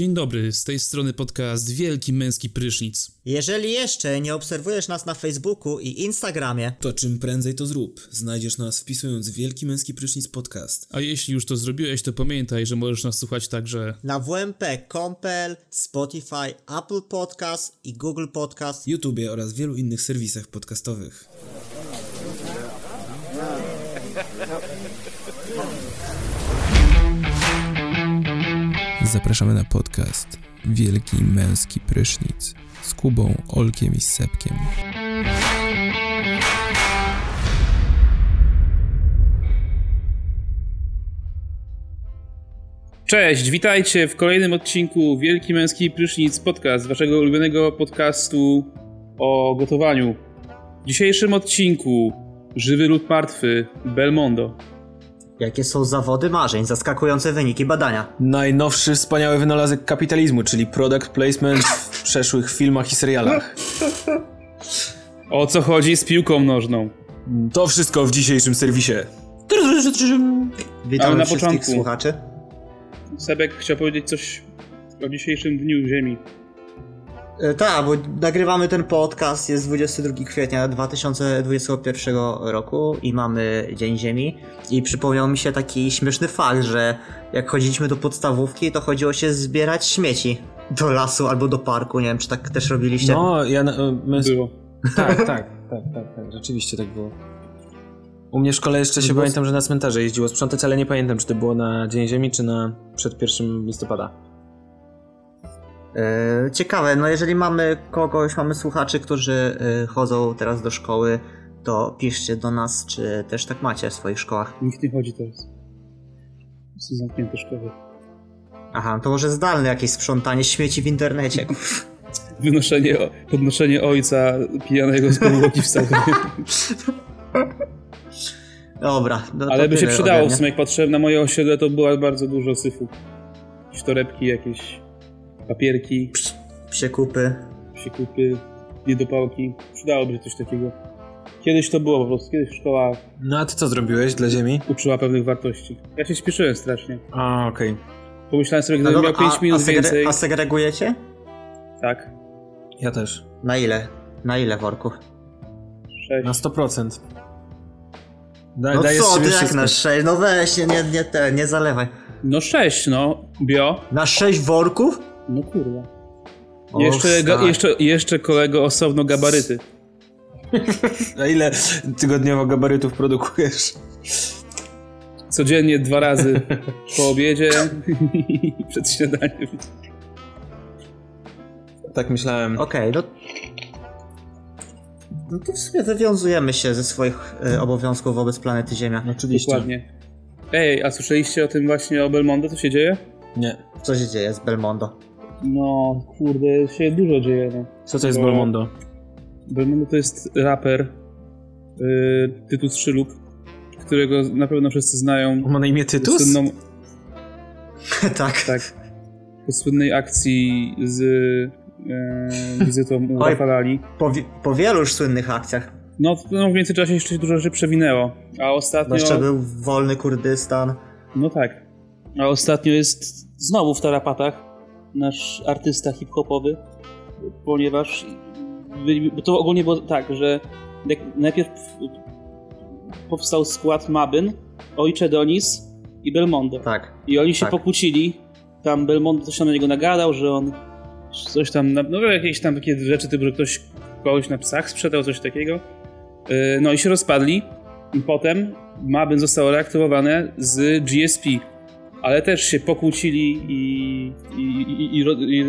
Dzień dobry, z tej strony podcast Wielki Męski Prysznic. Jeżeli jeszcze nie obserwujesz nas na Facebooku i Instagramie, to czym prędzej to zrób. Znajdziesz nas wpisując Wielki Męski Prysznic Podcast. A jeśli już to zrobiłeś, to pamiętaj, że możesz nas słuchać także na WMP.compel, Spotify, Apple Podcast i Google Podcast, YouTube oraz wielu innych serwisach podcastowych. Zapraszamy na podcast Wielki Męski Prysznic z Kubą, Olkiem i Sepkiem. Cześć, witajcie w kolejnym odcinku Wielki Męski Prysznic Podcast, waszego ulubionego podcastu o gotowaniu. W dzisiejszym odcinku Żywy lub martwy Belmondo. Jakie są zawody marzeń, zaskakujące wyniki badania. Najnowszy wspaniały wynalazek kapitalizmu, czyli product placement w przeszłych filmach i serialach. O co chodzi z piłką nożną? To wszystko w dzisiejszym serwisie. Witamy na wszystkich początku. słuchaczy. Sebek chciał powiedzieć coś o dzisiejszym dniu Ziemi. E, tak, bo nagrywamy ten podcast, jest 22 kwietnia 2021 roku i mamy Dzień Ziemi i przypomniał mi się taki śmieszny fakt, że jak chodziliśmy do podstawówki, to chodziło się zbierać śmieci do lasu albo do parku, nie wiem czy tak też robiliście? No, ja... My... Było. Tak, tak, tak, tak, tak, rzeczywiście tak było. U mnie w szkole jeszcze się pamiętam, że na cmentarze jeździło sprzątać, ale nie pamiętam, czy to było na Dzień Ziemi, czy na przed 1 listopada. E, ciekawe, no jeżeli mamy kogoś, mamy słuchaczy, którzy e, chodzą teraz do szkoły, to piszcie do nas, czy też tak macie w swoich szkołach. Nikt nie chodzi teraz. Są zamknięte szkoły. Aha, to może zdalne jakieś sprzątanie śmieci w internecie. Wynoszenie, podnoszenie ojca pijanego z podłogi w Dobra. No Ale by się przydało, w sumie jak patrzyłem na moje osiedle, to było bardzo dużo syfu. Torebki, jakieś papierki. Przekupy. Przekupy, niedopałki. Przydałoby się coś takiego. Kiedyś to było po prostu, kiedyś szkoła... No a ty co zrobiłeś dla ziemi? Uczyła pewnych wartości. Ja się spieszyłem strasznie. A, okej. Okay. Pomyślałem sobie, gdybym no miał 5 minut a segre- więcej... A segregujecie? Tak. Ja też. Na ile? Na ile worków? 6. Na 100%. Da, no co ty jak na 6? No weź, nie, nie, nie, te, nie zalewaj. No 6, no. Bio. Na 6 worków? No kurwa. O, jeszcze, ga, jeszcze, jeszcze kolego osobno gabaryty. A ile tygodniowo gabarytów produkujesz? Codziennie dwa razy. Po obiedzie i przed śniadaniem. Tak myślałem. Okej, okay, no... No to w sumie wywiązujemy się ze swoich y, obowiązków wobec planety Ziemia. Oczywiście. Dokładnie. Ej, a słyszeliście o tym właśnie o Belmondo, co się dzieje? Nie. Co się dzieje z Belmondo? No, kurde, się dużo dzieje. No. Co to jest Bo... Belmondo? Belmondo to jest raper yy, Tytus Szyluk, którego na pewno wszyscy znają. Ma na imię Tytus? Słynną... tak. Tak. Po słynnej akcji z yy, wizytą u Rafalali. Po, po wielu już słynnych akcjach. No, no w międzyczasie jeszcze dużo rzeczy przewinęło. A ostatnio... Jeszcze był wolny Kurdystan. No tak. A ostatnio jest znowu w tarapatach nasz artysta hip-hopowy, ponieważ bo to ogólnie było tak, że najpierw powstał skład Mabyn, Ojcze Donis i Belmondo. Tak. I oni się tak. pokłócili. Tam Belmondo coś tam na niego nagadał, że on coś tam, no jakieś tam takie rzeczy typu, że ktoś kogoś na psach sprzedał, coś takiego. Y, no i się rozpadli. I potem Mabyn zostało reaktywowane z GSP, ale też się pokłócili i, i, i, i, i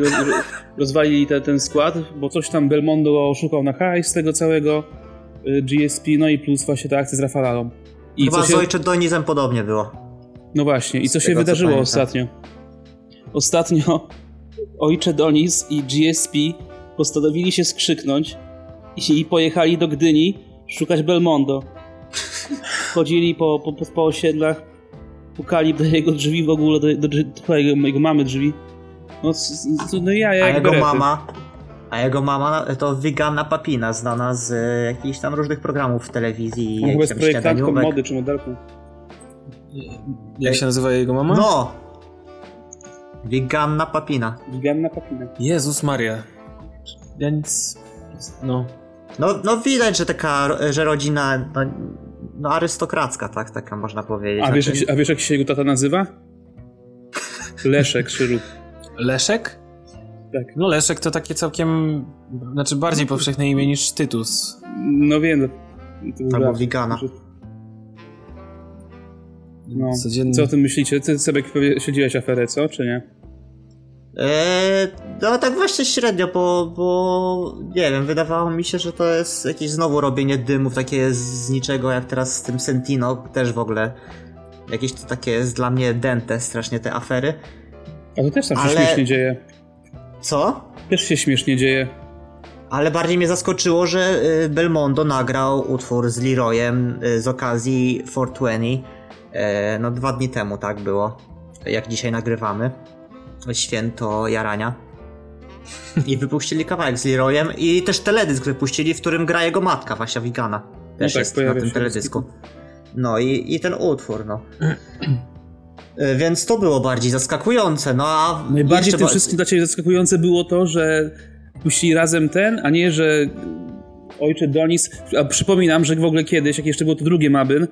rozwalili te, ten skład, bo coś tam Belmondo oszukał na hajs z tego całego y, GSP, no i plus właśnie ta akcja z Rafalalą. I Chyba się... z Ojcze Donizem podobnie było. No właśnie, i co się tego, wydarzyło co ostatnio? Ostatnio Ojcze Doniz i GSP postanowili się skrzyknąć i pojechali do Gdyni szukać Belmondo. Chodzili po, po, po osiedlach, pukali do jego drzwi w ogóle, do, do, do jego, jego mamy drzwi. No, no ja, ja a jego berety. mama, a jego mama to Wigana Papina, znana z e, jakichś tam różnych programów w telewizji. No, chyba jest projektantką mody czy modelką. Jak się nazywa jego mama? No! Wiganna papina. Giganna papina. Jezus Maria. Ja nic... No... No, no widać, że taka, że rodzina, no, no arystokracka, tak, taka można powiedzieć. A wiesz, Znaczy- jak, się- a wiesz jak się jego tata nazywa? Leszek Szyrut. Leszek? Tak. No Leszek to takie całkiem... Znaczy bardziej powszechne imię niż Tytus. No wiem. To Albo. Wigana. No. Codziennie... Co o tym myślicie? Ty sobie śledziłeś aferę, co? Czy nie? Eee, no tak właśnie średnio, bo, bo nie wiem, wydawało mi się, że to jest jakieś znowu robienie dymów, takie z niczego, jak teraz z tym Sentino, też w ogóle jakieś to takie jest dla mnie dęte strasznie te afery. A to też tam się Ale- śmiesznie dzieje. Co? Też się śmiesznie dzieje. Ale bardziej mnie zaskoczyło, że y, Belmondo nagrał utwór z Leroyem y, z okazji 420. E, No dwa dni temu tak było, jak dzisiaj nagrywamy. Święto jarania. I wypuścili kawałek z Leroyem i też teledysk wypuścili, w którym gra jego matka, Wasia Wigana. Też tak, jest na tym teledysku. No i, i ten utwór, no. E, Więc to było bardziej zaskakujące, no a Najbardziej jeszcze tym ba- wszystkim dla ciebie zaskakujące było to, że puścili razem ten, a nie, że ojcze Donis... A przypominam, że w ogóle kiedyś, jak jeszcze było to drugie Mabyn,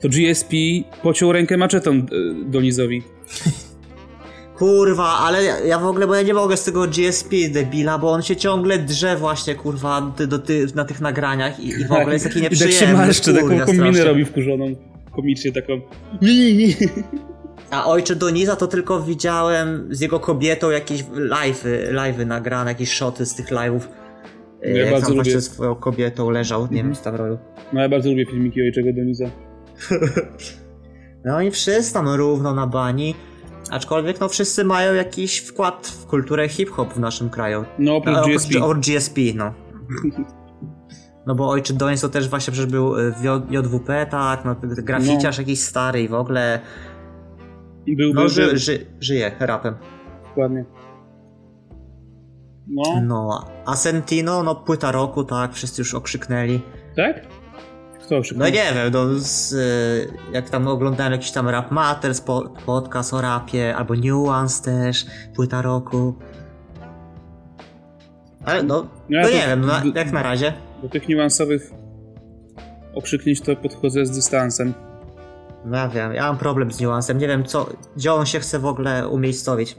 to GSP pociął rękę maczetą e, Donizowi. Kurwa, ale ja, ja w ogóle, bo ja nie mogę z tego GSP debila, bo on się ciągle drze właśnie, kurwa, do ty, na tych nagraniach i, i w ogóle jest taki I tak nieprzyjemny. się marszczy, taką kombinę strasznie. robi wkurzoną. Komicznie taką. A ojcze Doniza to tylko widziałem z jego kobietą jakieś live'y, live'y nagrane, jakieś shoty z tych live'ów. Ja jak bardzo tam właśnie lubię. ze swoją kobietą leżał, nie wiem co tam robił. No ja bardzo lubię filmiki ojczego Doniza. No i wszyscy tam równo na bani. Aczkolwiek no wszyscy mają jakiś wkład w kulturę hip-hop w naszym kraju. No oprócz No, GSP. Or GSP, no. No bo ojczy Donis to też właśnie przecież był w J- JWP, tak, no graficiarz jakiś stary i w ogóle, Był, no ży, ży, żyje rapem. Dokładnie. No, No, a Sentino, no płyta roku, tak, wszyscy już okrzyknęli. tak? Kto No nie wiem, no z, y, jak tam oglądałem jakiś tam Rap Matters, po, podcast o rapie, albo Nuance też, płyta roku. Ale no, No ja no to- nie wiem, no, jak na razie. Do tych niuansowych okrzyknięć to podchodzę z dystansem. No ja wiem, ja mam problem z Nuancem, nie wiem co, gdzie on się chce w ogóle umiejscowić.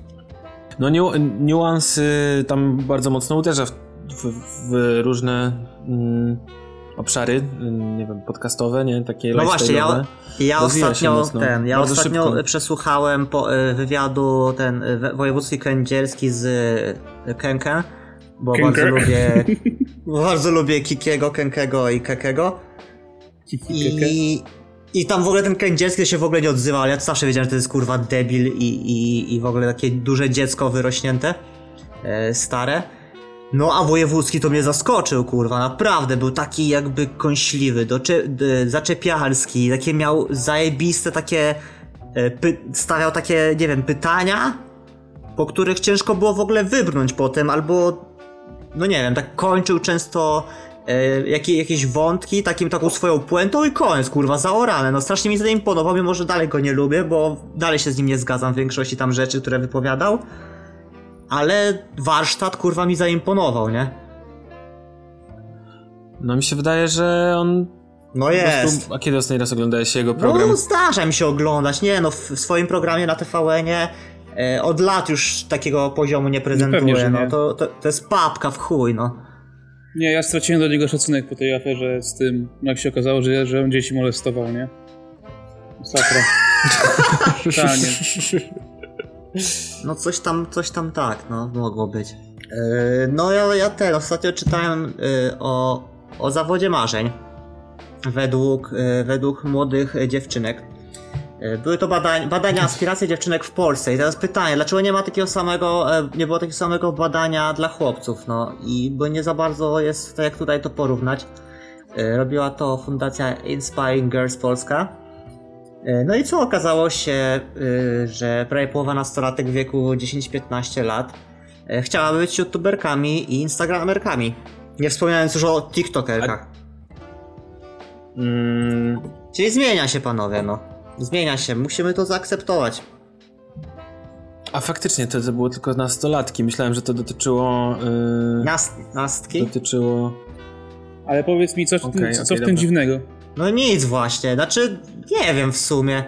No niu niuans y, tam bardzo mocno uderza w, w, w różne mm, obszary, y, nie wiem, podcastowe, nie? Takie No właśnie, ja, ja ostatnio ten, ja Bardzo ostatnio szybko. przesłuchałem po, y, wywiadu ten y, wojewódzki kędzierski z y, Kenken, bo Kenke. bardzo lubię bardzo lubię Kikiego, Kenkego i Kekego. I, I tam w ogóle ten kędzierski się w ogóle nie odzywał, ale ja zawsze wiedziałem, że to jest kurwa debil i, i, i w ogóle takie duże dziecko wyrośnięte, e, stare. No a wojewódzki to mnie zaskoczył, kurwa, naprawdę, był taki jakby kąśliwy, docze, d, zaczepialski, takie miał zajebiste takie, e, py, stawiał takie, nie wiem, pytania, po których ciężko było w ogóle wybrnąć potem, albo no nie wiem, tak kończył często e, jakie, jakieś wątki takim taką swoją puentą i koniec, kurwa, zaorane. No strasznie mi zaimponował, mimo że dalej go nie lubię, bo dalej się z nim nie zgadzam w większości tam rzeczy, które wypowiadał. Ale warsztat, kurwa, mi zaimponował, nie? No mi się wydaje, że on No jest. prostu... A kiedy ostatni raz oglądałeś jego program? No zdarza mi się oglądać, nie no, w, swoim programie na TVN-ie e, od lat już takiego poziomu nie prezentuję, no nie. to, to, to jest papka w chuj, no. Nie, ja straciłem do niego szacunek po tej aferze z tym, jak się okazało, że, że on dzieci molestował, nie? Masakra. Totalnie. No coś tam, coś tam tak, no mogło być. Yy, no ja, ja ten, ostatnio czytałem yy, o, o zawodzie marzeń według, yy, według młodych yy, dziewczynek. Yy, Były to badań, badania aspiracji dziewczynek w Polsce i teraz pytanie, dlaczego nie ma takiego samego, e, nie było takiego samego badania dla chłopców, no i bo nie za bardzo jest tak jak tutaj to porównać. Yy, Robiła to fundacja Inspiring Girls Polska. E, No i co okazało się, y, że prawie połowa nastolatek w wieku 10-15 lat e, chciałaby być youtuberkami i instagramerkami. Nie wspominając już o tiktokerkach. Mm, Czyli zmienia się panowie, no. Zmienia się, musimy to zaakceptować. A faktycznie to, to było tylko nastolatki. Myślałem, że to dotyczyło. Yy, Nast, nastki? dotyczyło. Ale powiedz mi, co, w Okej, tym, co okej, w tym dobra. dziwnego? No nic właśnie, znaczy nie wiem w sumie,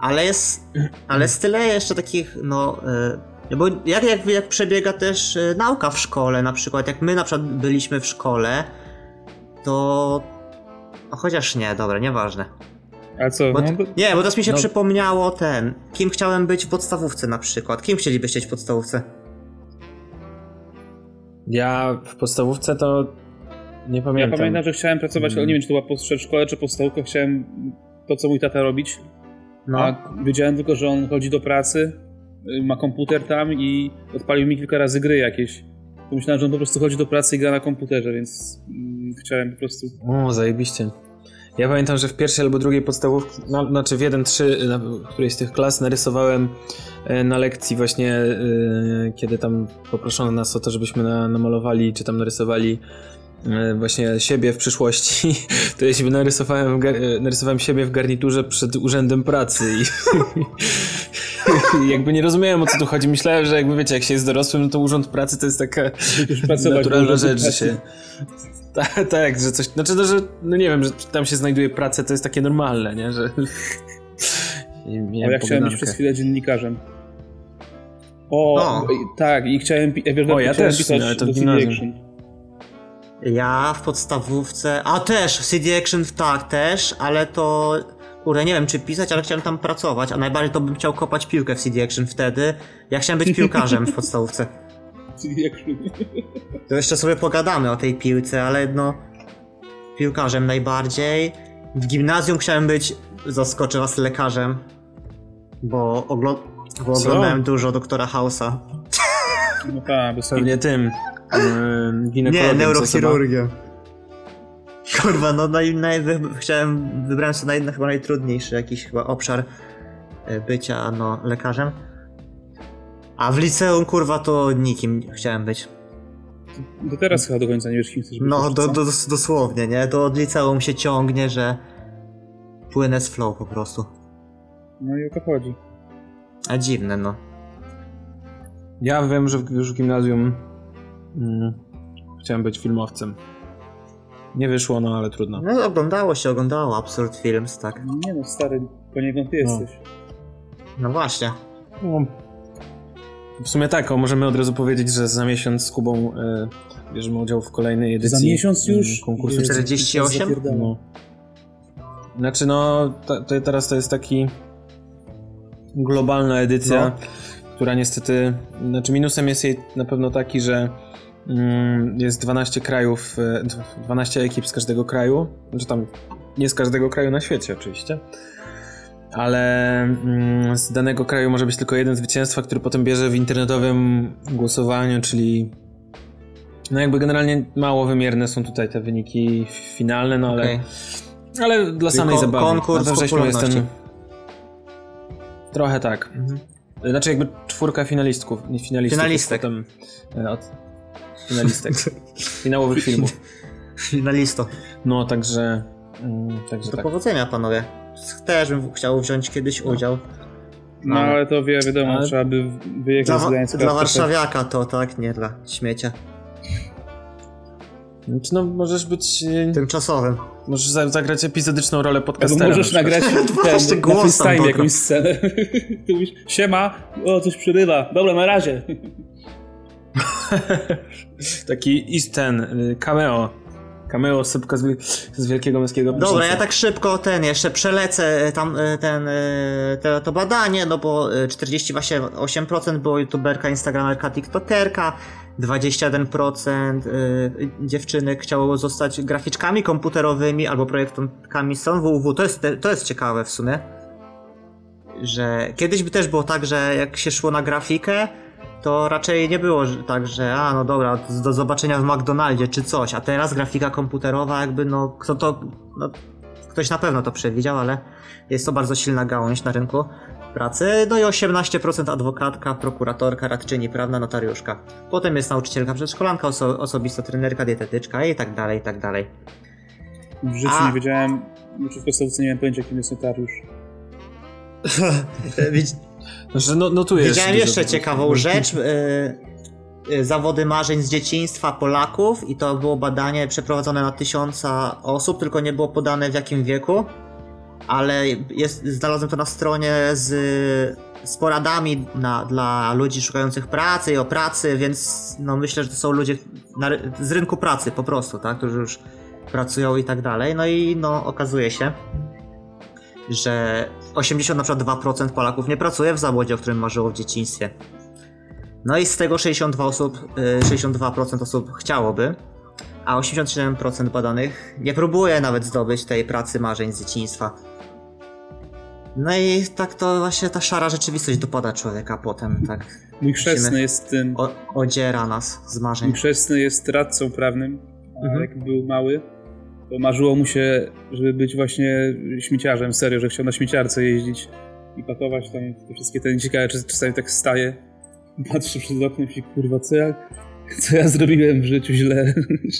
ale jest, ale jest tyle jeszcze takich, no, y, bo jak, jak, jak przebiega też y, nauka w szkole, na przykład jak my na przykład byliśmy w szkole, to, no, chociaż nie, dobra, nieważne. A co? Bo, no, nie, bo teraz mi się no- przypomniało ten, kim chciałem być w podstawówce na przykład, kim chcielibyście być w podstawówce? Ja w podstawówce to. Nie ja pamiętam. pamiętam, że chciałem pracować, ale nie Mm. wiem, czy to była po- przedszkole, czy podstawówka. Chciałem to, co mój tata robić. No, A wiedziałem tylko, że on chodzi do pracy, y, ma komputer tam i odpalił mi kilka razy gry jakieś. To myślałem, że on po prostu chodzi do pracy i gra na komputerze, więc mm, chciałem po prostu... O, zajebiście. Ja pamiętam, że w pierwszej albo drugiej podstawówki, no, znaczy w 1-3, na którejś z tych klas narysowałem e, na lekcji właśnie, e, kiedy tam poproszono nas o to, żebyśmy na, namalowali, czy tam narysowali właśnie siebie w przyszłości, to ja siebie narysowałem, e, narysowałem siebie w garniturze przed urzędem pracy i, i jakby nie rozumiałem o co tu chodzi. Myślałem, że jakby wiecie, jak się jest dorosłym, no to urząd pracy to jest taka naturalna rzecz, że się... Tak, tak, że coś, znaczy, no, że, no nie wiem, że tam się znajduje pracę, to jest takie normalne, nie, że... Miałem ja chciałem być przez chwilę dziennikarzem. O, No. tak, i chciałem, ja, O, ja chciałem też, pisać ale to w gimnazjum. Ja w podstawówce. A też, CD Action tak też, ale to. Kurde, nie wiem czy pisać, ale chciałem tam pracować, a najbardziej to bym chciał kopać piłkę w CD Action wtedy. Ja chciałem być piłkarzem w podstawówce. CD Action. To jeszcze sobie pogadamy o tej piłce, ale no. Piłkarzem najbardziej. W gimnazjum chciałem być, zaskoczę was, lekarzem. Bo, oglo- bo oglądałem dużo doktora House'a. No tak, bez Pewnie tym, ym, Nie, ginekologiem, co neurochirurgią. Kurwa, no naj, naj, wy, chciałem, wybrałem sobie naj, chyba najtrudniejszy jakiś chyba obszar e, bycia, no, lekarzem. A w liceum, kurwa, to nikim chciałem być. Do teraz chyba do końca nie wiesz, kim chcesz być. No, do, do, dosłownie, nie? To od liceum się ciągnie, że płynę z flow po prostu. No i o to chodzi. A dziwne, no. Ja wiem, że w, już w gimnazjum mm, chciałem być filmowcem. Nie wyszło, no ale trudno. No, oglądało się, oglądało Absurd Films, tak. Nie no, stary, poniekąd ty jesteś. No właśnie. No, w sumie tak, o, możemy od razu powiedzieć, że za miesiąc z Kubą e, bierzemy udział w kolejnej edycji Za miesiąc mm, już? konkursu. Jezu, 48? zapierdala. No. Znaczy no, to, to teraz to jest taki globalna edycja, No. Która niestety, znaczy minusem jest jej na pewno taki, że mm, jest 12 krajów, e, 12 ekip z każdego kraju, znaczy tam nie z każdego kraju na świecie oczywiście, ale mm, z danego kraju może być tylko jeden zwycięstwa, który potem bierze w internetowym głosowaniu, czyli no jakby generalnie mało wymierne są tutaj te wyniki finalne, no ale Okej. ale dla samej kon- zabawy. konkurs Na we wrześniu. Trochę tak. Znaczy jakby czwórka finalistków, nie finalistów. Finalistek. Potem, e, od... Finalistek. Finałowych filmów. Finalisto. No, także... mm, także Do tak. powodzenia, panowie. Też bym chciał wziąć kiedyś udział. No ale to wie, wiadomo, Ale- trzeba by wyjechać Dla, z Gdańska. dla warszawiaka to, tak? Nie dla śmiecia. Znaczy, no, możesz być... e, Tymczasowym. Możesz za- zagrać epizodyczną rolę Albo podcastera. możesz na nagrać ten, na głos tam FaceTime jakąś scenę. Ty mówisz, siema, o coś przerywa. Dobra, na razie. Taki is ten, y, cameo. Cameo szybko z, z wielkiego męskiego Dobra, ja tak szybko ten jeszcze przelecę e, tam e, ten, e, te, to badanie, no bo e, 48% było youtuberka, instagramerka, tiktokerka, 21% e, dziewczynek chciało zostać graficzkami komputerowymi albo projektantkami stron www. To jest, to jest ciekawe w sumie, że kiedyś by też było tak, że jak się szło na grafikę, to raczej nie było tak, że a no dobra, do zobaczenia w McDonaldzie czy coś, a teraz grafika komputerowa jakby no kto to, no ktoś na pewno to przewidział, ale jest to bardzo silna gałąź na rynku pracy, no i 18% adwokatka, prokuratorka, radczyni prawna, notariuszka. Potem jest nauczycielka przedszkolanka, oso osobista trenerka, dietetyczka i tak dalej, i tak dalej. W życiu A. nie wiedziałem, znaczy w podstawce nie miałem pojęcia, kim jest notariusz. No. Widziałem jeszcze ciekawą rzecz. y, y, Zawody marzeń z dzieciństwa Polaków i to było badanie przeprowadzone na tysiąca osób, tylko nie było podane w jakim wieku, ale jest, znalazłem to na stronie z, z poradami na, dla ludzi szukających pracy i o pracy, więc no myślę, że to są ludzie na, z rynku pracy po prostu, tak, którzy już pracują i tak dalej. No i no okazuje się, że 80 na przykład 2% Polaków nie pracuje w zawodzie, o którym marzyło w dzieciństwie. No i z tego 62 osób, y, 62% osób chciałoby, a 87% badanych nie próbuje nawet zdobyć tej pracy marzeń z dzieciństwa. No i tak to właśnie ta szara rzeczywistość dopada człowieka potem, tak Mój chrzestny jest tym. o, odziera nas z marzeń. Mój chrzestny jest radcą prawnym. Mhm. Jak był mały, marzyło mu się, żeby być właśnie śmieciarzem. Serio, że chciał na śmieciarce jeździć i pakować tam te wszystkie te ciekawe, czas- czasami tak staje, patrzy przez okno i myśli, kurwa, co ja, co ja zrobiłem w życiu źle.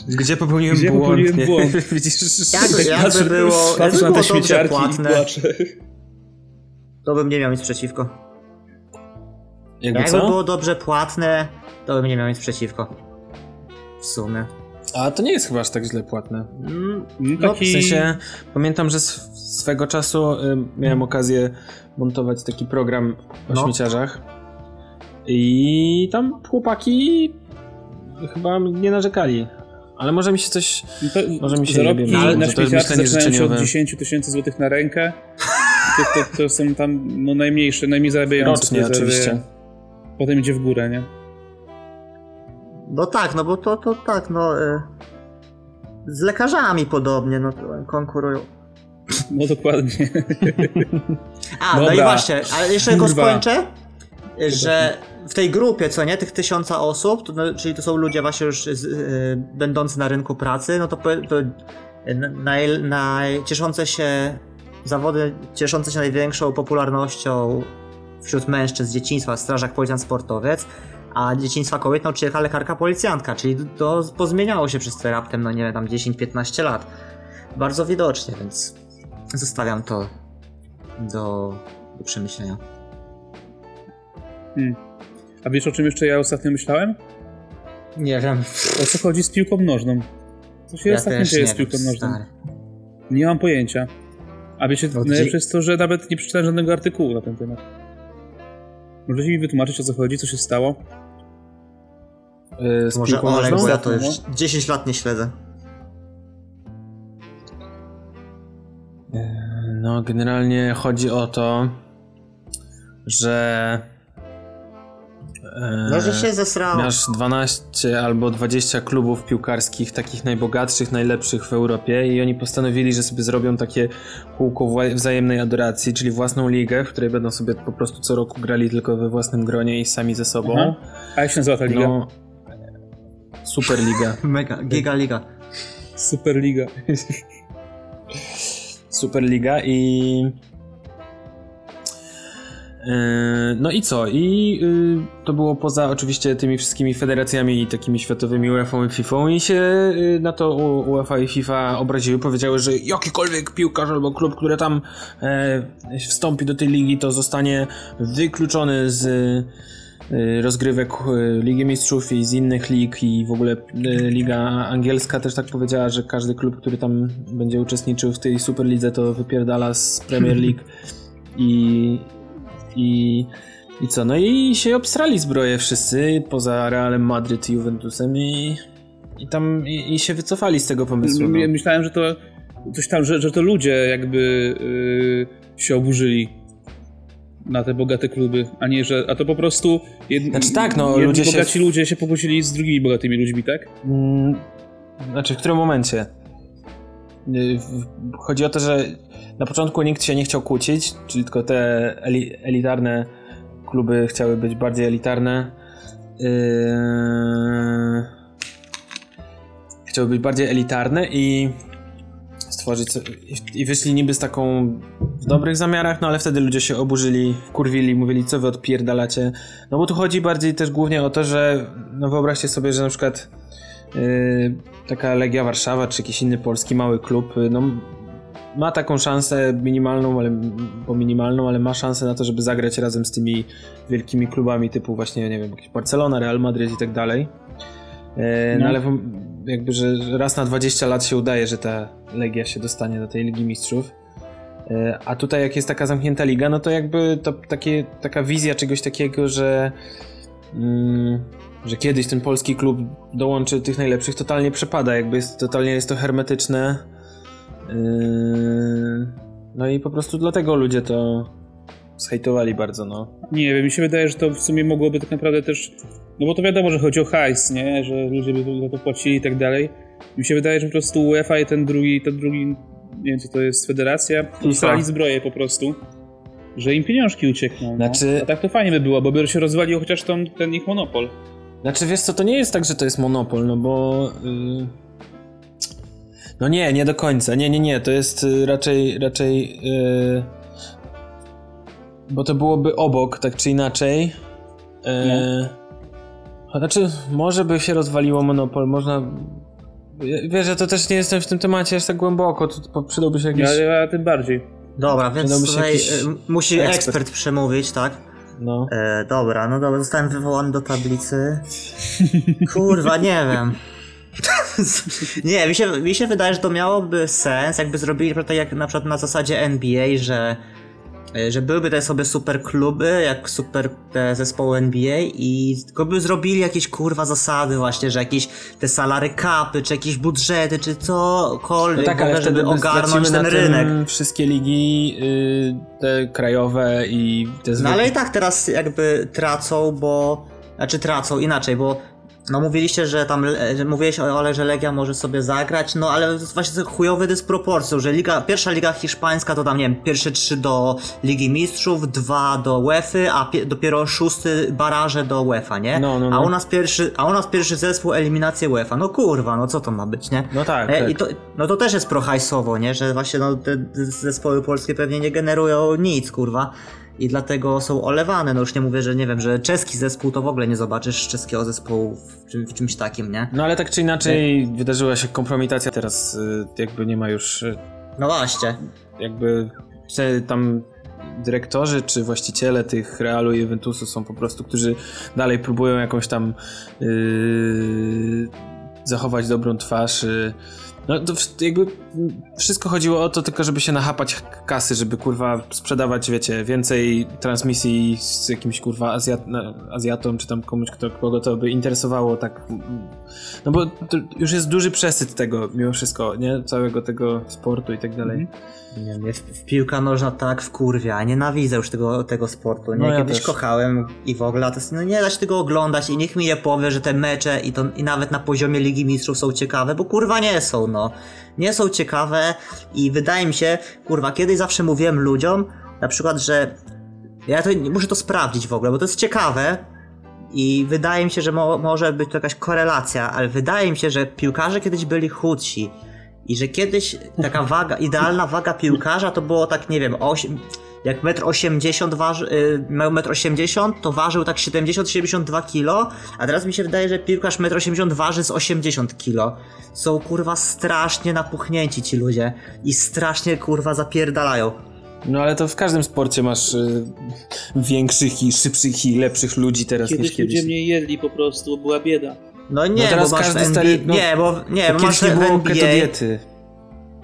Gdzie popełniłem Gdzie błąd? popełniłem nie? błąd? Widzisz? Jak- Tak jakby patrzę- było- patrzę jakby na te śmieciarki płatne. i płaczę. To bym nie miał nic przeciwko. Jakby Jakby było dobrze płatne, to bym nie miał nic przeciwko. W sumie. A to nie jest chyba aż tak źle płatne. Mm, No, taki... W sensie, pamiętam, że sw- swego czasu y, miałem okazję montować taki program o No. śmieciarzach i tam chłopaki chyba nie narzekali. Ale może mi się coś... To Może mi się zarobki jebie na- śmieciarce zaczynają się od życzeniowe. 10 tysięcy złotych na rękę. To, to, to są tam no, najmniejsze, najmniej zarabiające. Rocznie oczywiście. Potem idzie w górę, nie? No tak, no bo to, to tak, no. Y, z lekarzami podobnie, no konkurują. No dokładnie. A, no Dobra. i właśnie, ale jeszcze tylko skończę, że w tej grupie, co nie, tych tysiąca osób, to, no, czyli to są ludzie właśnie już z, y, będący na rynku pracy, no to, to naj, naj, cieszące się zawody, cieszące się największą popularnością wśród mężczyzn z dzieciństwa, strażak, policjant, sportowiec, a dzieciństwa kobiet nauczycielka, lekarka, policjantka, czyli to pozmieniało się przez te raptem, no nie wiem, tam 10-15 lat. Bardzo widocznie, więc zostawiam to do, do przemyślenia. Hmm. A wiesz o czym jeszcze ja ostatnio myślałem? Nie wiem. O co chodzi z piłką nożną? Co się ostatnio dzieje z piłką nożną? stary. Nie mam pojęcia. A wiecie, No, najlepsze jest to, że nawet nie przeczytałem żadnego artykułu na ten temat. Możecie mi wytłumaczyć o co chodzi, co się stało? y, z Może Olek, nożną? bo ja to już No. 10 lat nie śledzę. No, generalnie chodzi o to, że. E, No, że się zesrało. Masz 12 albo 20 klubów piłkarskich, takich najbogatszych, najlepszych w Europie, i oni postanowili, że sobie zrobią takie kółko wzajemnej adoracji, czyli własną ligę, w której będą sobie po prostu co roku grali tylko we własnym gronie i sami ze sobą. Aha. A jak się nazywa ta liga? No, Superliga. Mega, giga liga. Superliga. Superliga i. Yy, No i co? I yy, to było poza oczywiście tymi wszystkimi federacjami takimi światowymi UEFA i FIFA i się yy, na to UEFA i FIFA obraziły, powiedziały, że jakikolwiek piłkarz albo klub, który tam wstąpi do tej ligi, to zostanie wykluczony z rozgrywek Ligi Mistrzów i z innych lig i w ogóle Liga Angielska też tak powiedziała, że każdy klub, który tam będzie uczestniczył w tej Superlidze to wypierdala z Premier League i i i co? No i się obstrali zbroje wszyscy, poza Realem Madryt i Juventusem i i tam i, i się wycofali z tego pomysłu. No. My- Myślałem, że to coś tam, że, że to ludzie jakby yy, się oburzyli na te bogate kluby, a nie, że. A to po prostu. Jed, Znaczy tak, no, jedni ludzie się- bogaci ludzie się pokłócili z drugimi bogatymi ludźmi, tak? Mm, Znaczy, w którym momencie? Y, Chodzi o to, że na początku nikt się nie chciał kłócić, czyli tylko te eli elitarne kluby chciały być bardziej elitarne. Yy... Chciały być bardziej elitarne i stworzyć. I wyszli niby z taką w dobrych zamiarach, no ale wtedy ludzie się oburzyli, wkurwili, mówili, co wy odpierdalacie. No bo tu chodzi bardziej też głównie o to, że no wyobraźcie sobie, że na przykład yy, taka Legia Warszawa czy jakiś inny polski mały klub, yy, no ma taką szansę minimalną, ale bo minimalną, ale ma szansę na to, żeby zagrać razem z tymi wielkimi klubami typu właśnie, nie wiem, jakieś Barcelona, Real Madrid i tak dalej. E, no, No. ale jakby, że że raz na 20 lat się udaje, że ta Legia się dostanie do tej Ligi Mistrzów. E, A tutaj jak jest taka zamknięta liga, no to jakby to takie, taka wizja czegoś takiego, że, mm, że kiedyś ten polski klub dołączy tych najlepszych, totalnie przepada. Jakby jest, totalnie jest to hermetyczne. Yy, No i po prostu dlatego ludzie to zhejtowali bardzo, no. Nie wiem, mi się wydaje, że to w sumie mogłoby tak naprawdę też. No bo to wiadomo, że chodzi o hajs, nie? Że ludzie by za to płacili i tak dalej. Mi się wydaje, że po prostu UEFA i ten drugi, ten drugi, nie wiem co to jest, federacja, dostali zbroję po prostu. Że im pieniążki uciekną. No. Znaczy- A tak to fajnie by było, bo by się rozwalił chociaż tą, ten ich monopol. Znaczy wiesz co, to nie jest tak, że to jest monopol, no bo... Yy... No nie, nie do końca. Nie, nie, nie. To jest y, raczej, raczej... Yy... Bo to byłoby obok, tak czy inaczej. Yy... Znaczy, może by się rozwaliło monopol, można... Wiesz, że to też nie jestem w tym temacie aż tak głęboko, to, to przydałby się jakiś... Ja, ja tym bardziej. Dobra, więc tutaj jakiś e, musi ekspert. ekspert. przemówić, tak? No. E, dobra, no dobra, zostałem wywołany do tablicy. Kurwa, nie wiem. nie, mi się, mi się wydaje, że to miałoby sens, jakby zrobili tak jak na przykład na zasadzie NBA, że, e, że byłyby te sobie super kluby, jak super te zespoły NBA i tylko by zrobili jakieś kurwa zasady właśnie, że jakieś te salary capy, czy jakieś budżety, czy No cokolwiek, tak, ale żeby by ogarnąć ten na rynek. wszystkie ligi, y, te krajowe i te No zwykłe. ale i tak teraz jakby tracą, bo. Znaczy tracą inaczej, bo. No mówiliście, że tam, że mówiłeś o Ole, że Legia może sobie zagrać, no ale to jest właśnie chujowy dysproporcją, że liga, pierwsza liga hiszpańska to tam, nie wiem, pierwsze trzy do Ligi Mistrzów, dwa do UEFA, a pie, dopiero szósty baraże do UEFA, nie? No, no, no. A u nas pierwszy, a u nas pierwszy zespół eliminację UEFA, no kurwa, no co to ma być, nie? No tak, E, tak. I to, no to też jest prohajsowo, nie? Że właśnie no, te zespoły polskie pewnie nie generują nic, kurwa. I dlatego są olewane. No już nie mówię, że nie wiem, że czeski zespół to w ogóle nie zobaczysz czeskiego zespołu w, czym, w czymś takim, nie? No ale tak czy inaczej wydarzyła się kompromitacja, teraz y, jakby nie ma już y, No właśnie. jakby tam dyrektorzy czy właściciele tych Realu i Juventusu są po prostu, którzy dalej próbują jakąś tam yy, zachować dobrą twarz. Yy. No to jakby wszystko chodziło o to tylko, żeby się nachapać kasy, żeby kurwa sprzedawać, wiecie, więcej transmisji z jakimś kurwa Azjat, Azjatą, czy tam komuś, kto, kogo to by interesowało, tak. No bo już jest duży przesyt tego, mimo wszystko, nie? Całego tego sportu i tak dalej. Nie, mnie w, piłka nożna tak wkurwia, nienawidzę już tego, tego sportu, nie? No ja Kiedyś też. kochałem i w ogóle, to jest, no nie da się tego oglądać i niech mi nie powie, że te mecze i, to, i nawet na poziomie Ligi Mistrzów są ciekawe, bo kurwa nie są, no. Nie są ciekawe i wydaje mi się, kurwa, kiedyś zawsze mówiłem ludziom, na przykład, że ja to muszę to sprawdzić w ogóle, bo to jest ciekawe i wydaje mi się, że mo może być to jakaś korelacja, ale wydaje mi się, że piłkarze kiedyś byli chudsi i że kiedyś taka waga, idealna waga piłkarza to było tak, nie wiem, 8, jak 1,80 m waży, y, miał 1,80 m, to ważył tak 70-72 kg, a teraz mi się wydaje, że piłkarz 1,80 m waży z 80 kg. Są kurwa strasznie napuchnięci ci ludzie i strasznie kurwa zapierdalają. No ale to w każdym sporcie masz y, większych i szybszych i lepszych ludzi teraz niż Kiedyś kiedyś. ludzie mniej jedli po prostu, była bieda. No nie, teraz bo masz każdy w NBA, stary- no, nie, bo nie, bo masz kiedyś nie w było NBA, diety.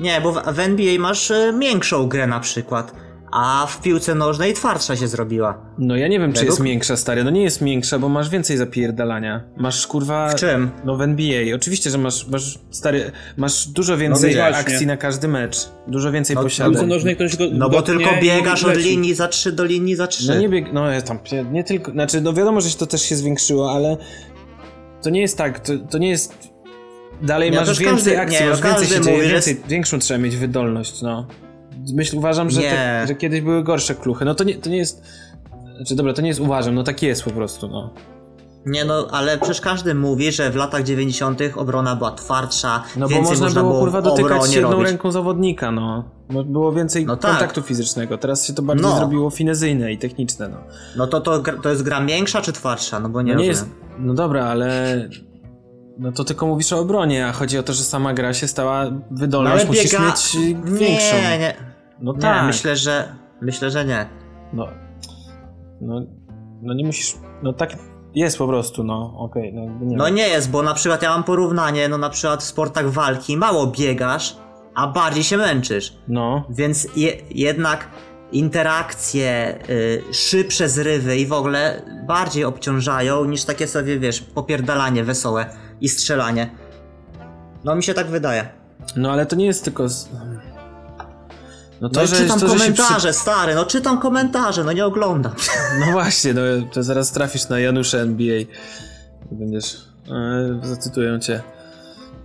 nie, bo w, w NBA masz e, miększą grę na przykład, a w piłce nożnej twardsza się zrobiła. No ja nie wiem, czy Według- jest większa, stary. No nie jest większa, bo masz więcej zapierdalania. Masz kurwa... W czym? No w NBA. Oczywiście, że masz, masz stary, masz dużo więcej No akcji na każdy mecz. Dużo więcej No, W posiadań. piłce nożnej ktoś go No bo tylko biegasz od linii za 3 do linii za 3. No nie bieg... No jest tam, nie, tylko... Znaczy, no wiadomo, że się to też się zwiększyło, ale to nie jest tak, to, to nie jest... Dalej Nie, masz więcej każdy- akcji, nie, masz no więcej dzieje, mówi, więcej, większą trzeba mieć wydolność, no. Myśl, uważam, że, te, że kiedyś były gorsze kluchy. No to nie, to nie jest... Znaczy, dobra, to nie jest uważam, no tak jest po prostu, no. Nie no, ale przecież każdy mówi, że w latach 90. obrona była twardsza, No bo więcej można było, kurwa w dotykać obronie jedną robić. ręką zawodnika, no. Było więcej No tak. kontaktu fizycznego. Teraz się to bardziej No. zrobiło finezyjne i techniczne, no. No to, to, to jest gra miększa czy twardsza? No bo nie, No nie rozumiem. jest. No dobra, ale. No to tylko mówisz o obronie, a chodzi o to, że sama gra się stała No wydolna, ale musisz biega... mieć większą. Nie, nie. No nie tak. myślę, że... Myślę, że nie. No, no, no nie musisz, no tak jest po prostu, no okej. no, jakby nie No nie jest, bo na przykład ja mam porównanie, no na przykład w sportach walki mało biegasz, a bardziej się męczysz. No, Więc je, jednak interakcje, y, szybsze zrywy i w ogóle bardziej obciążają niż takie sobie, wiesz, popierdalanie wesołe i strzelanie. No mi się tak wydaje. no ale to nie jest tylko... Z... No No i czytam to, że komentarze, stary, no czytam komentarze, no nie oglądam. No właśnie, no to zaraz trafisz na Janusza NBA będziesz... E, zacytują cię.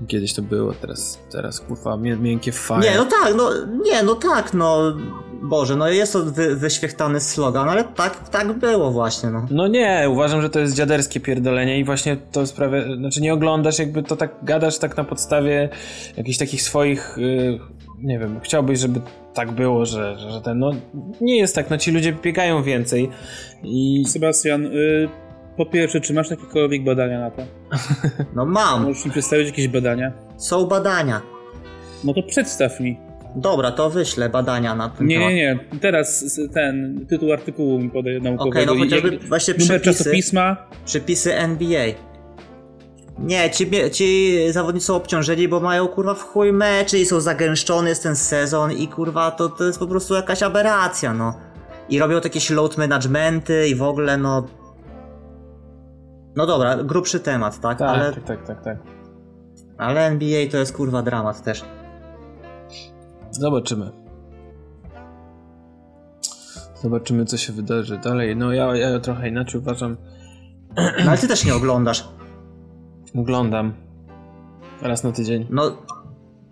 Kiedyś to było, teraz, teraz kurwa, mię, miękkie faje. Nie, no tak, no nie, no tak, no Boże, no jest to wy, wyświechtany slogan, ale tak, tak było właśnie, no. No nie, uważam, że to jest dziaderskie pierdolenie i właśnie to sprawia, znaczy nie oglądasz, jakby to tak gadasz tak na podstawie jakichś takich swoich, y, nie wiem, chciałbyś, żeby tak było, że, że, że ten, no nie jest tak, no ci ludzie biegają więcej i Sebastian, y, po pierwsze, czy masz jakiekolwiek badania na to? No mam, Możesz mi przedstawić jakieś badania? są badania. No to przedstaw mi. Dobra, to wyślę badania na ten Nie, temat. nie, nie. Teraz ten tytuł artykułu mi podaj naukowego. Okej, no i chociażby jak- właśnie Numer przepisy, czasopisma. przepisy NBA. Nie, ci, ci zawodnicy są obciążeni, bo mają kurwa w chuj meczy i są zagęszczony jest ten sezon i kurwa to, to jest po prostu jakaś aberracja, no. I robią jakieś load managementy i w ogóle, no... No dobra, grubszy temat, tak? tak, Ale, tak, tak, tak, tak. ale NBA to jest kurwa dramat też. Zobaczymy. Zobaczymy, co się wydarzy dalej. No ja, ja trochę inaczej uważam. No ale ty też nie oglądasz. Oglądam. Raz na tydzień. No,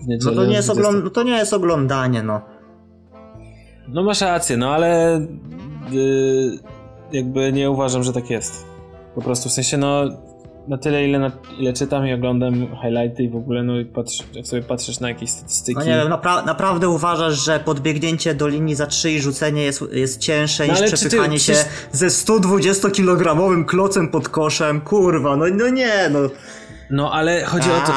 no to, nie jest 20. ogląd- to nie jest oglądanie, no. No masz rację, no ale yy, jakby nie uważam, że tak jest. Po prostu w sensie no na tyle ile, na, ile czytam i oglądam highlighty i w ogóle no i patrz, jak sobie patrzysz na jakieś statystyki. No nie wiem, napra- naprawdę uważasz, że podbiegnięcie do linii za 3 i rzucenie jest, jest cięższe No niż czy ty- przepychanie się przecież- ze 120-kilogramowym klocem pod koszem? Kurwa, no, no nie, no. No ale chodzi o to.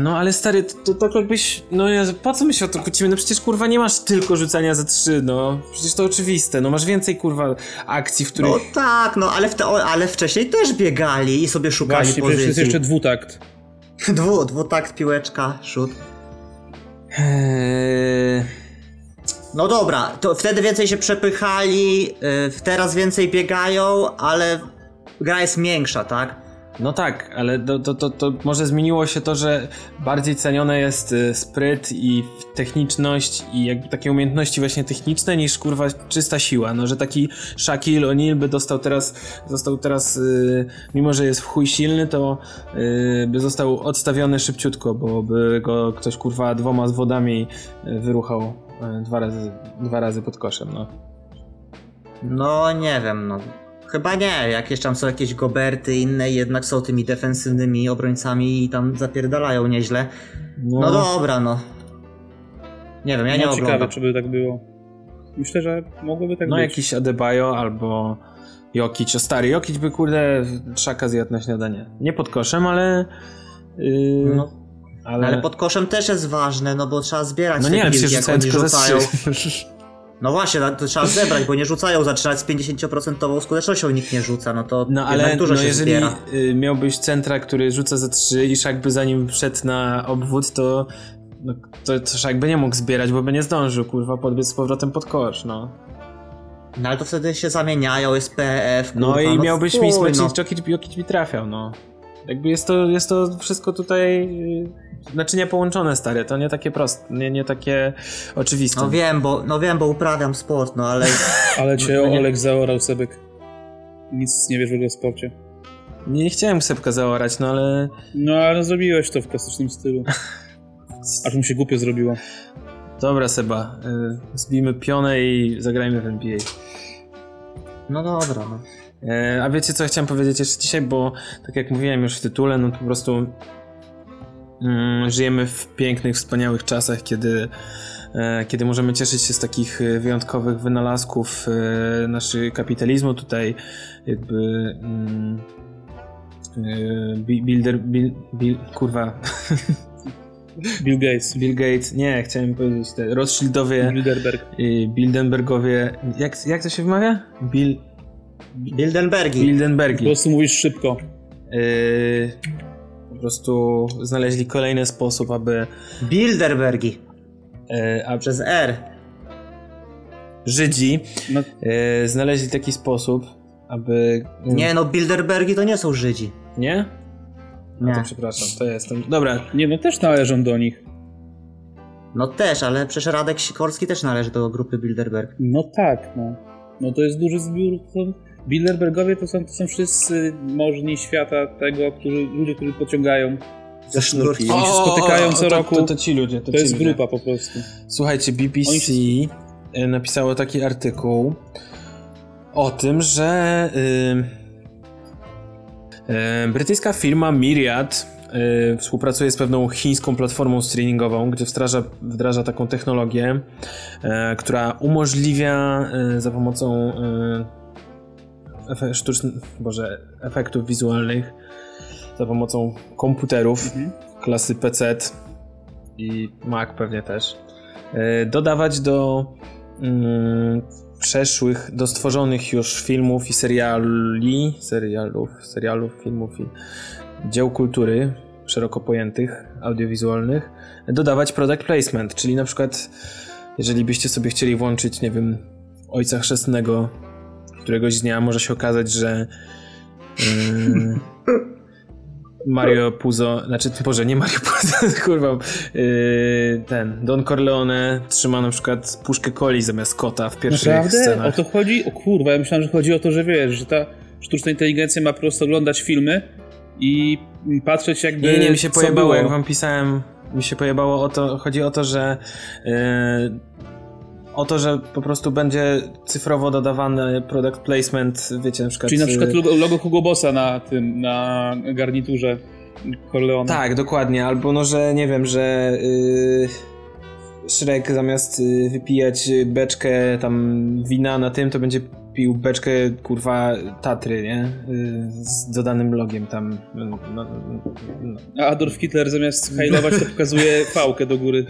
No ale stary, to, to tak jakbyś. No ja, po co my się o to kłócimy? No przecież kurwa nie masz tylko rzucania za trzy, no. Przecież to oczywiste. No masz więcej kurwa akcji, w których. No tak, no ale, w te, ale wcześniej też biegali i sobie szukali Właśnie, przecież jest pozycji. jeszcze dwutakt. Dwu, dwutakt, piłeczka, szut. Eee, No dobra, to wtedy więcej się przepychali, y, teraz więcej biegają, ale gra jest większa, tak? No tak, ale to, to, to, to może zmieniło się to, że bardziej cenione jest y, spryt i techniczność i jakby takie umiejętności właśnie techniczne niż kurwa czysta siła. No, że taki Shaquille O'Neal by dostał teraz, został teraz, y, mimo że jest w chuj silny, to y, by został odstawiony szybciutko, bo by go ktoś kurwa dwoma zwodami y, wyruchał y, dwa razy, dwa razy pod koszem, no. No nie wiem, no. Chyba nie, jakieś tam są jakieś goberty inne, jednak są tymi defensywnymi obrońcami i tam zapierdalają nieźle. No, dobra, no. Nie wiem, ja nie no, ciekawe, oglądam. czy by tak było. Myślę, że mogłoby tak No być. jakiś Adebayo albo Jokic. O stary, Jokic by kurde trzaka zjadł na śniadanie. Nie pod koszem, ale... Yy, No, ale... ale pod koszem też jest ważne, no bo trzeba zbierać No te nie, ale piłki, przecież jak oni rzucają. No właśnie, no, to trzeba zebrać, bo nie rzucają, zaczynać z 50% skutecznością nikt nie rzuca, no to No ale dużo no, się jeżeli zbiera. y, miałbyś centra, który rzuca za trzy i Szak by zanim wszedł na obwód, to no, to, to Szak by nie mógł zbierać, bo by nie zdążył, kurwa, podbiec z powrotem pod kosz, no. No ale to wtedy się zamieniają, jest PF, kurwa, No i miałbyś chuj, mismatch no. i Jokic, Jokic by trafiał, no. Jakby jest to, jest to wszystko tutaj y, naczynia połączone, stare, to nie takie proste, nie, nie takie oczywiste. No wiem, bo, no wiem, bo uprawiam sport, no ale... Ale cię No nie- Olek zaorał, Sebek. Nic nie wiesz w ogóle o sporcie. Nie chciałem Sepka zaorać, no ale... No, ale zrobiłeś to w klasycznym stylu. Aż mu się głupio zrobiło. Dobra Seba, y, zbijmy pionę i zagrajmy w NBA. No dobra, no. E, A wiecie co chciałem powiedzieć jeszcze dzisiaj, bo tak jak mówiłem już w tytule, no po prostu mm, żyjemy w pięknych, wspaniałych czasach, kiedy, e, kiedy możemy cieszyć się z takich e, wyjątkowych wynalazków e, naszego kapitalizmu tutaj jakby mm, Bi- Builder, Bill, Bill, kurwa, Bill Gates. Bill Gates, nie, chciałem powiedzieć, te Rothschildowie, Bilderberg. Bildenbergowie, jak, jak to się wymawia? Bill, Bildenbergi. Po Bildenbergi. prostu mówisz szybko. Yy, po prostu znaleźli kolejny sposób, aby, Bilderbergi. yy, aby Przez R. Żydzi No, yy, znaleźli taki sposób, aby... Nie no, Bilderbergi to nie są Żydzi. Nie? No Nie. to przepraszam, to jestem... Dobra, nie, no też należą do nich. No też, ale przecież Radek Sikorski też należy do grupy Bilderberg. No tak, no. No to jest duży zbiór. To Bilderbergowie to są, to są wszyscy możni świata tego, którzy, ludzie, którzy pociągają za sznurki. Oni się spotykają co to, roku. To, to ci ludzie, to, To ci jest ludzie. grupa po prostu. Słuchajcie, BBC Oni y, napisało taki artykuł o tym, że y, y, brytyjska firma Myriad y, współpracuje z pewną chińską platformą streamingową, gdzie wdraża, wdraża taką technologię, y, która umożliwia za pomocą efe, sztucznych, boże, efektów wizualnych, za pomocą komputerów Mhm. klasy PC i Mac pewnie też, e, dodawać do mm, przeszłych, do stworzonych już filmów i seriali, serialów, serialów, filmów i dzieł kultury szeroko pojętych, audiowizualnych, dodawać product placement, czyli na przykład jeżeli byście sobie chcieli włączyć, nie wiem, Ojca Chrzestnego któregoś dnia, może się okazać, że yy, Mario Puzo, znaczy, Boże, nie Mario Puzo, kurwa, yy, ten, Don Corleone trzyma na przykład puszkę coli zamiast kota w pierwszych Naprawdę? O scenach. to chodzi? O kurwa, ja myślałem, że chodzi o to, że wiesz, że ta sztuczna inteligencja ma po prostu oglądać filmy i patrzeć jakby Nie, nie, mi się pojebało, było. jak wam pisałem, mi się pojebało o to, chodzi o to, że yy, o to, że po prostu będzie cyfrowo dodawany product placement, wiecie, na przykład... Czyli na przykład yy, logo, Hugo Bossa na tym, na garniturze Corleone. Tak, dokładnie. Albo no, że nie wiem, że yy, Shrek zamiast yy, wypijać beczkę tam wina na tym, to będzie pił beczkę kurwa Tatry, nie? Yy, z dodanym logiem tam. No, no, no. A Adolf Hitler zamiast hajlować to pokazuje fałkę do góry.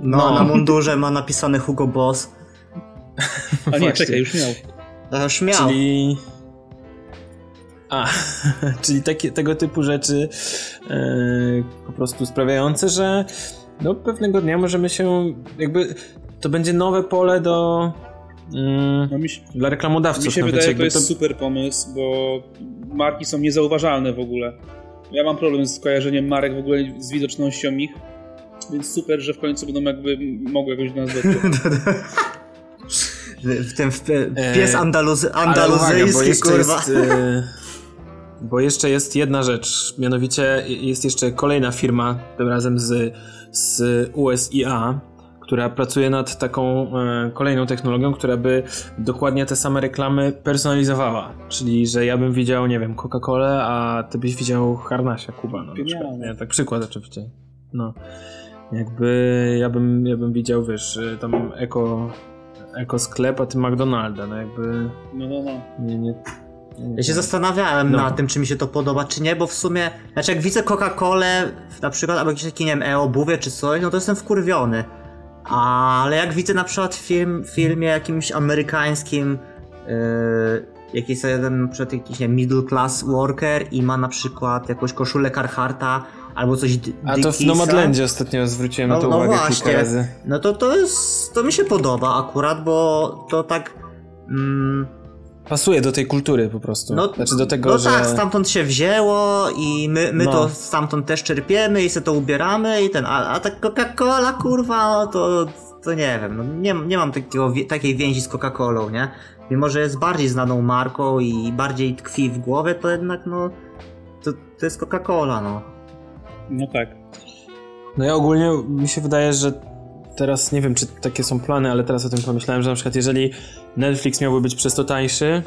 No, No. na mundurze ma napisane Hugo Boss. A nie, Właśnie. czekaj, już miał. To już miał. Czyli. A, czyli takie, tego typu rzeczy yy, po prostu sprawiające, że no, pewnego dnia możemy się jakby. To będzie nowe pole do. Mm, No, mi się, Dla reklamodawców. mi się no, wydaje, wiecie, to jest super pomysł, bo marki są niezauważalne w ogóle. Ja mam problem z kojarzeniem marek w ogóle z widocznością ich, więc super, że w końcu będą jakby mogły jakoś do nas dotrzeć. W, E, pies andaluzy, Ale uwaga, bo andaluzyjski, jeszcze kurwa. Jest, e, bo jeszcze jest jedna rzecz, mianowicie jest jeszcze kolejna firma, tym razem z, z USIA, która pracuje nad taką e, kolejną technologią, która by dokładnie te same reklamy personalizowała. Czyli, że ja bym widział, nie wiem, Coca-Colę, a ty byś widział Harnasia Kuba. No, na przykład, nie? Tak przykład oczywiście. No. Jakby ja bym, ja bym widział, wiesz, e, tam eko, eko sklep, a ty McDonalda, no jakby No, no, no. nie, nie, nie Ja się zastanawiałem No. nad tym, czy mi się to podoba, czy nie, bo w sumie, znaczy jak widzę Coca-Colę na przykład, albo jakieś takie, nie wiem, e-obuwie czy coś, no to jestem wkurwiony. Ale jak widzę na przykład film, filmie jakimś amerykańskim, yy, jakiś jeden na przykład jakiś nie, middle class worker i ma na przykład jakąś koszulę Carharta albo coś D- A to w Nomadlandzie ostatnio zwróciłem na No- to no uwagę właśnie. kilka razy. No to to jest, to mi się podoba akurat, bo to tak... Mm, Pasuje do tej kultury po prostu. no, znaczy do tego, no że... tak, stamtąd się wzięło i my, my No. to stamtąd też czerpiemy i se to ubieramy i ten, a, a ta Coca-Cola kurwa, no to, to nie wiem, no nie, nie mam takiego, takiej więzi z Coca-Colą, nie? Mimo, że jest bardziej znaną marką i bardziej tkwi w głowie, to jednak no, to, to jest Coca-Cola, no. No tak. No ja ogólnie mi się wydaje, że teraz nie wiem, czy takie są plany, ale teraz o tym pomyślałem, że na przykład jeżeli Netflix miałby być przez to tańszy,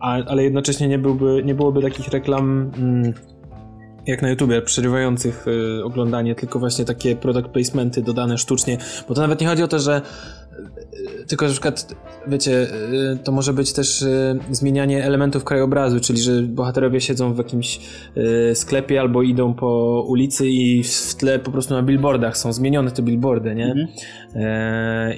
ale jednocześnie nie, byłby, nie byłoby takich reklam mm, jak na YouTubie, przerywających y, oglądanie, tylko właśnie takie product placementy dodane sztucznie, bo to nawet nie chodzi o to, że tylko na przykład, wiecie, y, to może być też y, zmienianie elementów krajobrazu, czyli że bohaterowie siedzą w jakimś y, sklepie albo idą po ulicy i w tle po prostu na billboardach są zmienione te billboardy, nie? Mhm.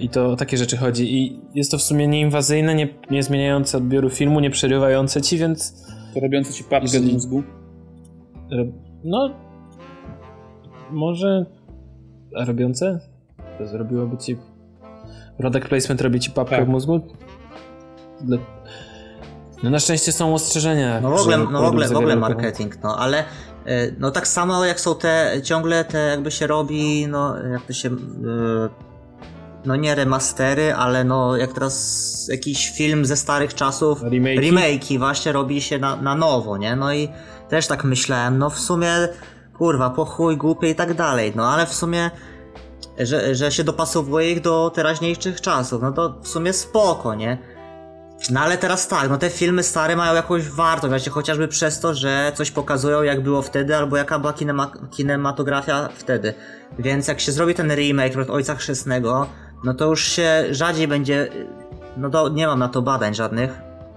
I to o takie rzeczy chodzi. I jest to w sumie nieinwazyjne, nie, nie zmieniające odbioru filmu, nie przerywające ci, więc robiące ci papkę do mózgu. no może a robiące? To zrobiłoby ci product placement robi ci papkę Tak. w mózgu? Dla... No na szczęście są ostrzeżenia. No w ogóle, no w ogóle, w ogóle marketing, no ale e, no tak samo jak są te ciągle te jakby się robi, no jak to się e, no nie remastery, ale no jak teraz jakiś film ze starych czasów Remake'i? remake'i właśnie robi się na, na nowo, nie? No i też tak myślałem, no w sumie kurwa, po chuj, głupie i tak dalej, no ale w sumie że, że się dopasowuje ich do teraźniejszych czasów, no to w sumie spoko, nie? No ale teraz tak, no te filmy stare mają jakąś wartość, właśnie chociażby przez to, że coś pokazują jak było wtedy, albo jaka była kinema- kinematografia wtedy. Więc jak się zrobi ten remake od Ojca Chrzestnego, no to już się rzadziej będzie, no to nie mam na to badań żadnych,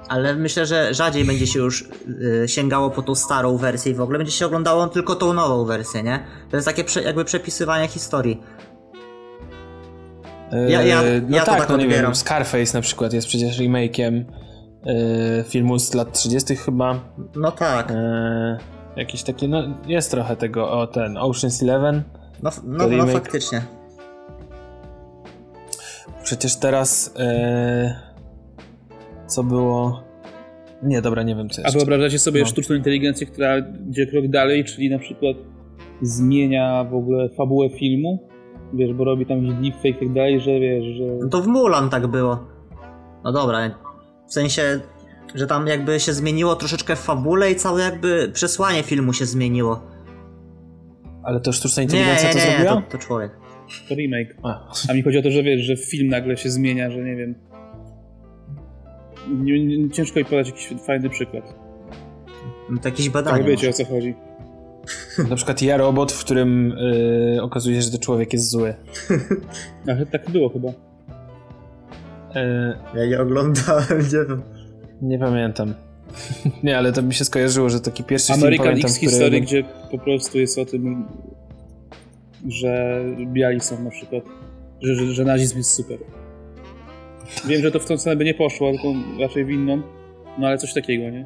ale myślę, że rzadziej będzie się już y, sięgało po tą starą wersję i w ogóle będzie się oglądało tylko tą nową wersję, nie? To jest takie prze, jakby przepisywanie historii. Ja- ja- E, no ja to tak, tak no nie odbieram. wiem, Scarface na przykład jest przecież remake'iem e, filmu z lat 30 chyba. No tak, E, jakieś takie, no jest trochę tego, o ten Ocean's Eleven. no, no, no faktycznie. Przecież teraz e, co było... Nie, dobra, nie wiem co A jeszcze. wyobrażacie sobie No. sztuczną inteligencję, która idzie krok dalej, czyli na przykład zmienia w ogóle fabułę filmu? Wiesz, bo robi tam jakiś deepfake i tak dalej, że wiesz, że... No to w Mulan tak było. No dobra, w sensie, że tam jakby się zmieniło troszeczkę w fabule i całe jakby przesłanie filmu się zmieniło. Ale to sztuczna Nie, inteligencja nie, to nie, zrobiła? to, to człowiek. To remake. A, A mi chodzi o to, że wiesz, że film nagle się zmienia, że nie wiem... Nie, nie, ciężko mi podać jakiś fajny przykład. No to jakieś badanie. Tak wiecie o co chodzi. na przykład ja robot, w którym e, okazuje się, że to człowiek jest zły. Ale tak było chyba. E, Ja nie oglądałem, nie wiem. nie pamiętam. nie, ale to mi się skojarzyło, że taki pierwszy film American pamiętam, X który- History, gdzie po prostu jest o tym, że biali są na przykład, że, że, że nazizm jest super. Wiem, że to w tą stronę by nie poszło, tylko raczej w inną, no ale coś takiego, nie?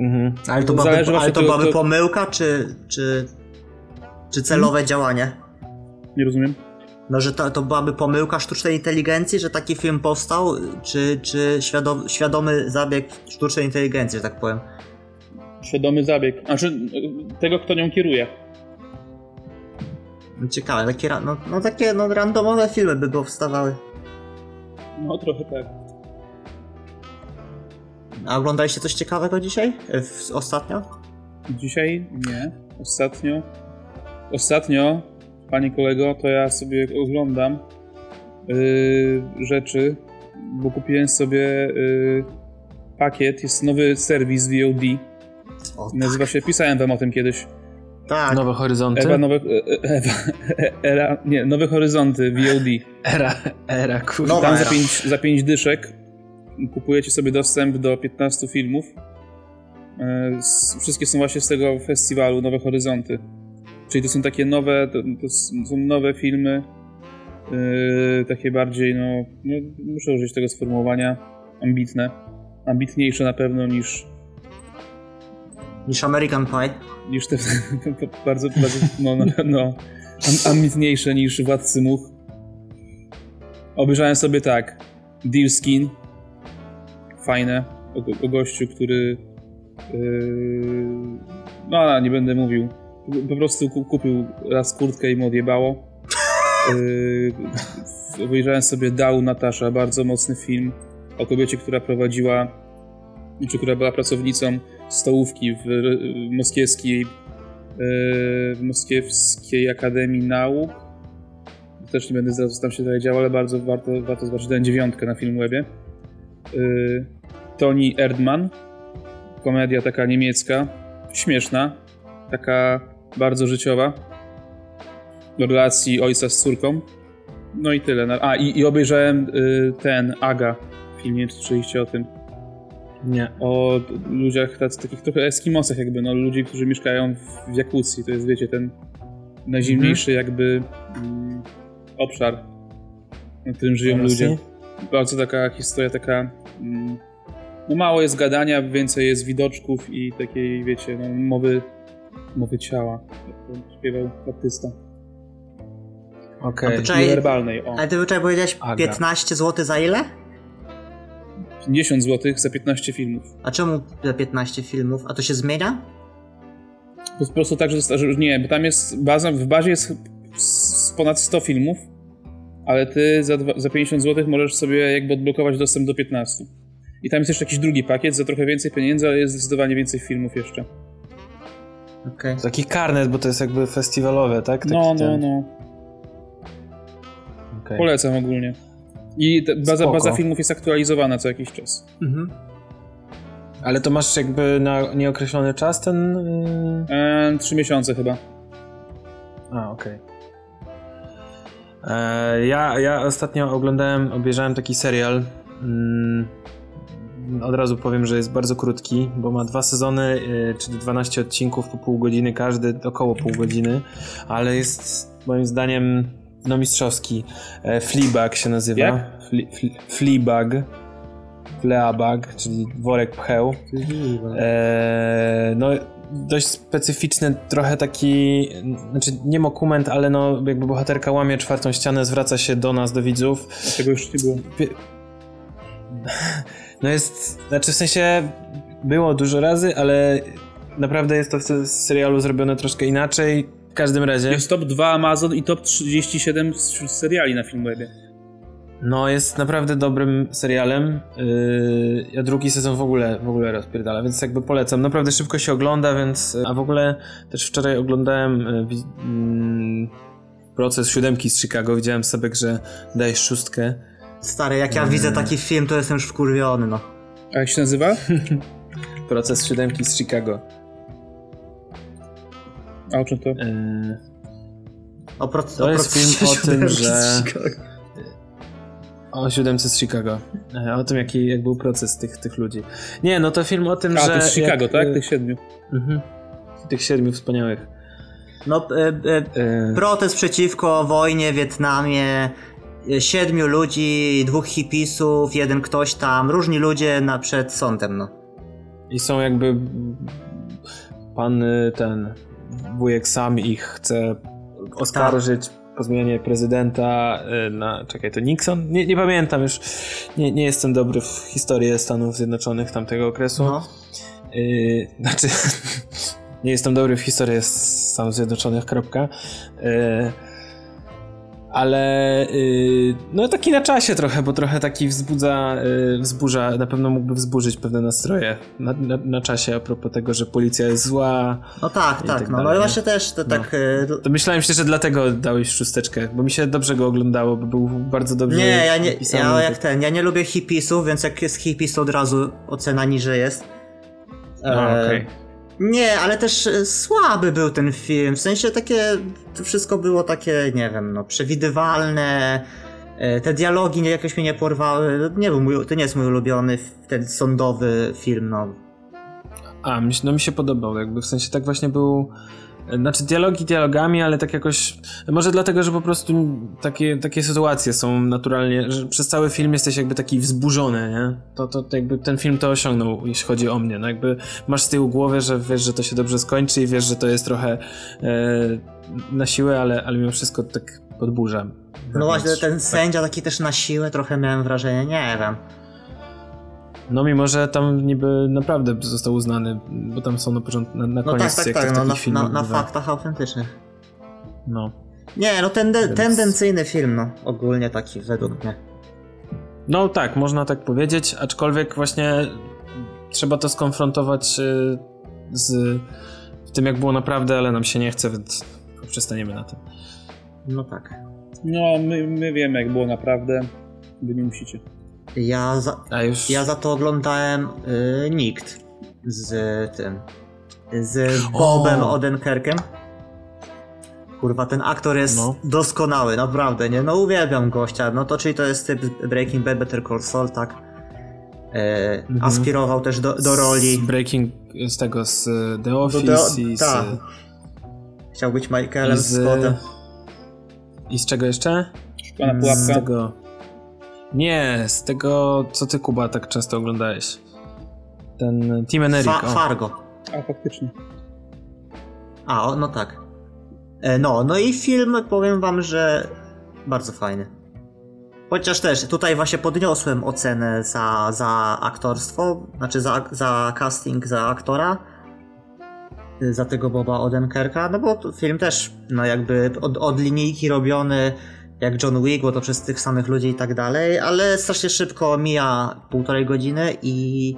Mhm. Ale to byłaby, ale to byłaby to- pomyłka, czy, czy, czy celowe działanie? Nie rozumiem. No, że to, to byłaby pomyłka sztucznej inteligencji, że taki film powstał, czy, czy świadom, świadomy zabieg sztucznej inteligencji, że tak powiem. Świadomy zabieg. Znaczy, tego, kto nią kieruje. Ciekawe, takie, no, no takie no, randomowe filmy by powstawały. No, trochę tak. A oglądaliście coś ciekawego dzisiaj? E, W, ostatnio? Dzisiaj nie. Ostatnio. Ostatnio, panie kolego, to ja sobie oglądam yy, rzeczy, bo kupiłem sobie yy, pakiet, jest nowy serwis VOD. O, Nazywa się, pisałem wam o tym kiedyś. tak. Nowe horyzonty? Ewa, nowe, e- Ewa, era, nie, Nowe Horyzonty VOD. Era, era, kurde. Nowa Tam za era. 5 za pięć dyszek kupujecie sobie dostęp do 15 filmów. E, Wszystkie są właśnie z tego festiwalu Nowe Horyzonty. Czyli to są takie nowe, to, to są nowe filmy, e, takie bardziej, no, no, muszę użyć tego sformułowania, ambitne. Ambitniejsze na pewno niż, Niż American Pie. niż te bardzo, bardzo no, no, no am- ambitniejsze niż Władcy Much. Obejrzałem sobie tak, Deal Skin, fajne, o, o gościu, który yy, no nie będę mówił, po prostu ku- kupił raz kurtkę i mu odjebało. Yy, obejrzałem sobie Dał Natasza, bardzo mocny film o kobiecie, która prowadziła, czy która była pracownicą stołówki w, w moskiewskiej yy, w Moskiewskiej Akademii Nauk. Też nie będę co tam się dalej działo, ale bardzo warto, warto zobaczyć. Dałem dziewiątkę na Filmwebie. Yy, Toni Erdmann. Komedia taka niemiecka. Śmieszna. Taka bardzo życiowa. Do relacji ojca z córką. No i tyle. A, i, i obejrzałem y, ten Aga film, nie słyszeliście o tym. Nie. O ludziach, tacy, takich trochę eskimosach jakby, no ludzi, którzy mieszkają w Jakucji. To jest, wiecie, ten najzimniejszy jakby mm, obszar, na którym żyją Rosji? ludzie. Bardzo taka historia, taka... No mało jest gadania, więcej jest widoczków i takiej, wiecie, no, mowy, mowy ciała. Jak to śpiewał artysta. Okej. A Czekaj, Niewerbalnej, o. Ale ty wczoraj powiedziałeś Aga. 15 zł za ile? 50 zł za 15 filmów. A czemu za 15 filmów? A to się zmienia? To po prostu tak, że że nie, bo tam jest baza, w bazie jest ponad 100 filmów, ale ty za, dwa, za 50 zł możesz sobie jakby odblokować dostęp do 15. I tam jest jeszcze jakiś drugi pakiet za trochę więcej pieniędzy, ale jest zdecydowanie więcej filmów jeszcze. Okej. Taki karnet, bo to jest jakby festiwalowe, tak? Taki No, no, ten- no. okej. Polecam ogólnie. I baza, baza filmów jest aktualizowana co jakiś czas. Mhm. Ale to masz jakby na nieokreślony czas ten... Yy... Eee, trzy miesiące chyba. A, okej. E, Ja, ja ostatnio oglądałem, obejrzałem taki serial. Mm, od razu powiem, że jest bardzo krótki, bo ma dwa sezony, y, czyli 12 odcinków po pół godziny, każdy około pół godziny, ale jest moim zdaniem no mistrzowski. E, Fleabag się nazywa. Jak? Fle, fle, Fleabag. Fleabag, czyli worek pcheł. Eee, no, dość specyficzny, trochę taki, znaczy nie dokument, ale no jakby bohaterka łamie czwartą ścianę, zwraca się do nas, do widzów. Tego już nie było. No jest, znaczy w sensie było dużo razy, ale naprawdę jest to w serialu zrobione troszkę inaczej. W każdym razie, Jest top 2 Amazon i top 37 wśród seriali na Filmwebie. No jest naprawdę dobrym serialem. Yy, ja drugi sezon w ogóle, w ogóle rozpierdala, więc jakby polecam. Naprawdę szybko się ogląda, więc... A w ogóle też wczoraj oglądałem yy, mm, proces siódemki z Chicago. Widziałem sobie, że dajesz szóstkę. Stary, jak ja widzę taki film, to jestem już wkurwiony, no. A jak się nazywa? Proces siódemki z Chicago. A o czym to? Yy, O pro, To o jest procesie film o tym, siódemki że- z Chicago. O siódemce z Chicago. E, O tym, jaki jak był proces tych, tych ludzi. Nie, no to film o tym, A, że... to jest Chicago, jak, tak? e, Tych siedmiu. Mhm. Tych siedmiu wspaniałych. No, e, e, E, protest przeciwko wojnie w Wietnamie, e, siedmiu ludzi, dwóch hipisów, jeden ktoś tam, różni ludzie na, przed sądem, no. I są jakby... Pan ten... Wujek sam ich chce oskarżyć po zmianie prezydenta y, na... Czekaj, to Nixon? Nie, nie pamiętam już. Nie, nie jestem dobry w historii Stanów Zjednoczonych tamtego okresu. no. Yy, znaczy, nie jestem dobry w historii Stanów Zjednoczonych, kropka. Yy, ale yy, no taki na czasie trochę, bo trochę taki wzbudza, yy, wzburza, na pewno mógłby wzburzyć pewne nastroje na, na, na czasie a propos tego, że policja jest zła. No tak, tak, tak no. No i nie? właśnie też to No. tak... e, To myślałem się, że dlatego dałeś szósteczkę, bo mi się dobrze go oglądało, bo był bardzo dobrze Nie, ja nie, ja jak ten, ja nie lubię hipisów, więc jak jest hipis, to od razu ocena niżej jest. E, okej. Nie, ale też e, słaby był ten film, w sensie takie, to wszystko było takie, nie wiem, no, przewidywalne, e, te dialogi jakoś mnie nie porwały, nie był to nie jest mój ulubiony ten sądowy film, no. A, no mi się podobał, jakby w sensie tak właśnie był. Znaczy dialogi dialogami, ale tak jakoś. Może dlatego, że po prostu takie, takie sytuacje są naturalnie, że przez cały film jesteś jakby taki wzburzony, nie? To, to, jakby ten film to osiągnął, jeśli chodzi o mnie. No jakby masz z tyłu głowy, że wiesz, że to się dobrze skończy i wiesz, że to jest trochę e, na siłę, ale, ale mimo wszystko tak podburza. No właśnie, ten tak. sędzia taki też na siłę, trochę miałem wrażenie, nie wiem. No mimo, że tam niby naprawdę został uznany, bo tam są na początku, na, na No koniec tak, tak, tak, no, na, takich filmach na, na faktach autentycznych. No. Nie, no tende, Więc- tendencyjny film, no, ogólnie taki według mnie. No tak, można tak powiedzieć, aczkolwiek właśnie trzeba to skonfrontować y, z tym, jak było naprawdę, ale nam się nie chce, więc przestaniemy na tym. No tak. No, my, my wiemy jak było naprawdę. Wy nie musicie. Ja za, A już... Ja za to oglądałem y, Nikt z tym. Z Bobem O! Odenkerkiem. Kurwa, ten aktor jest No. doskonały, naprawdę, nie? No uwielbiam gościa. No to czyli to jest typ z Breaking Bad, Better Call Saul, tak? E, Mhm. Aspirował też do, do roli. Z Breaking, z tego, z e, The Do, Office do, i z... tak. Chciał być Michaelem z, Scottem. I z czego jeszcze? Szklana Z pułapka. tego... Nie, z tego, co ty, Kuba, tak często oglądałeś. Ten Team Enerik. Fa- o. Fargo. A, faktycznie. A, o, no tak. E, no, no i film, powiem wam, że bardzo fajny. Chociaż też tutaj właśnie podniosłem ocenę za, za aktorstwo, znaczy za, za casting, za aktora, y, za tego Boba Odenkerka, no bo film też, no jakby od, od linijki robiony jak John Wick, bo to przez tych samych ludzi i tak dalej, ale strasznie szybko mija półtorej godziny i...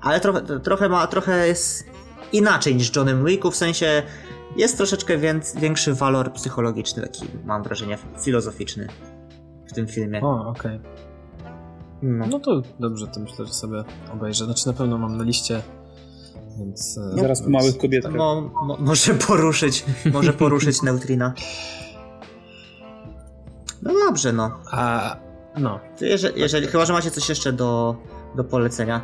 Ale trochę, trochę ma, trochę jest inaczej niż Johnem Wicku, w sensie jest troszeczkę więc, większy walor psychologiczny, taki mam wrażenie filozoficzny w tym filmie. O, okej. No. No to dobrze, to myślę, że sobie obejrzę. Znaczy na pewno mam na liście, więc... e, Zaraz po małych kobietkach. Mo, mo, może poruszyć, może poruszyć Neutrina. No dobrze, no. A, no. To Jeżeli, jeżeli, chyba, że macie coś jeszcze do, do polecenia.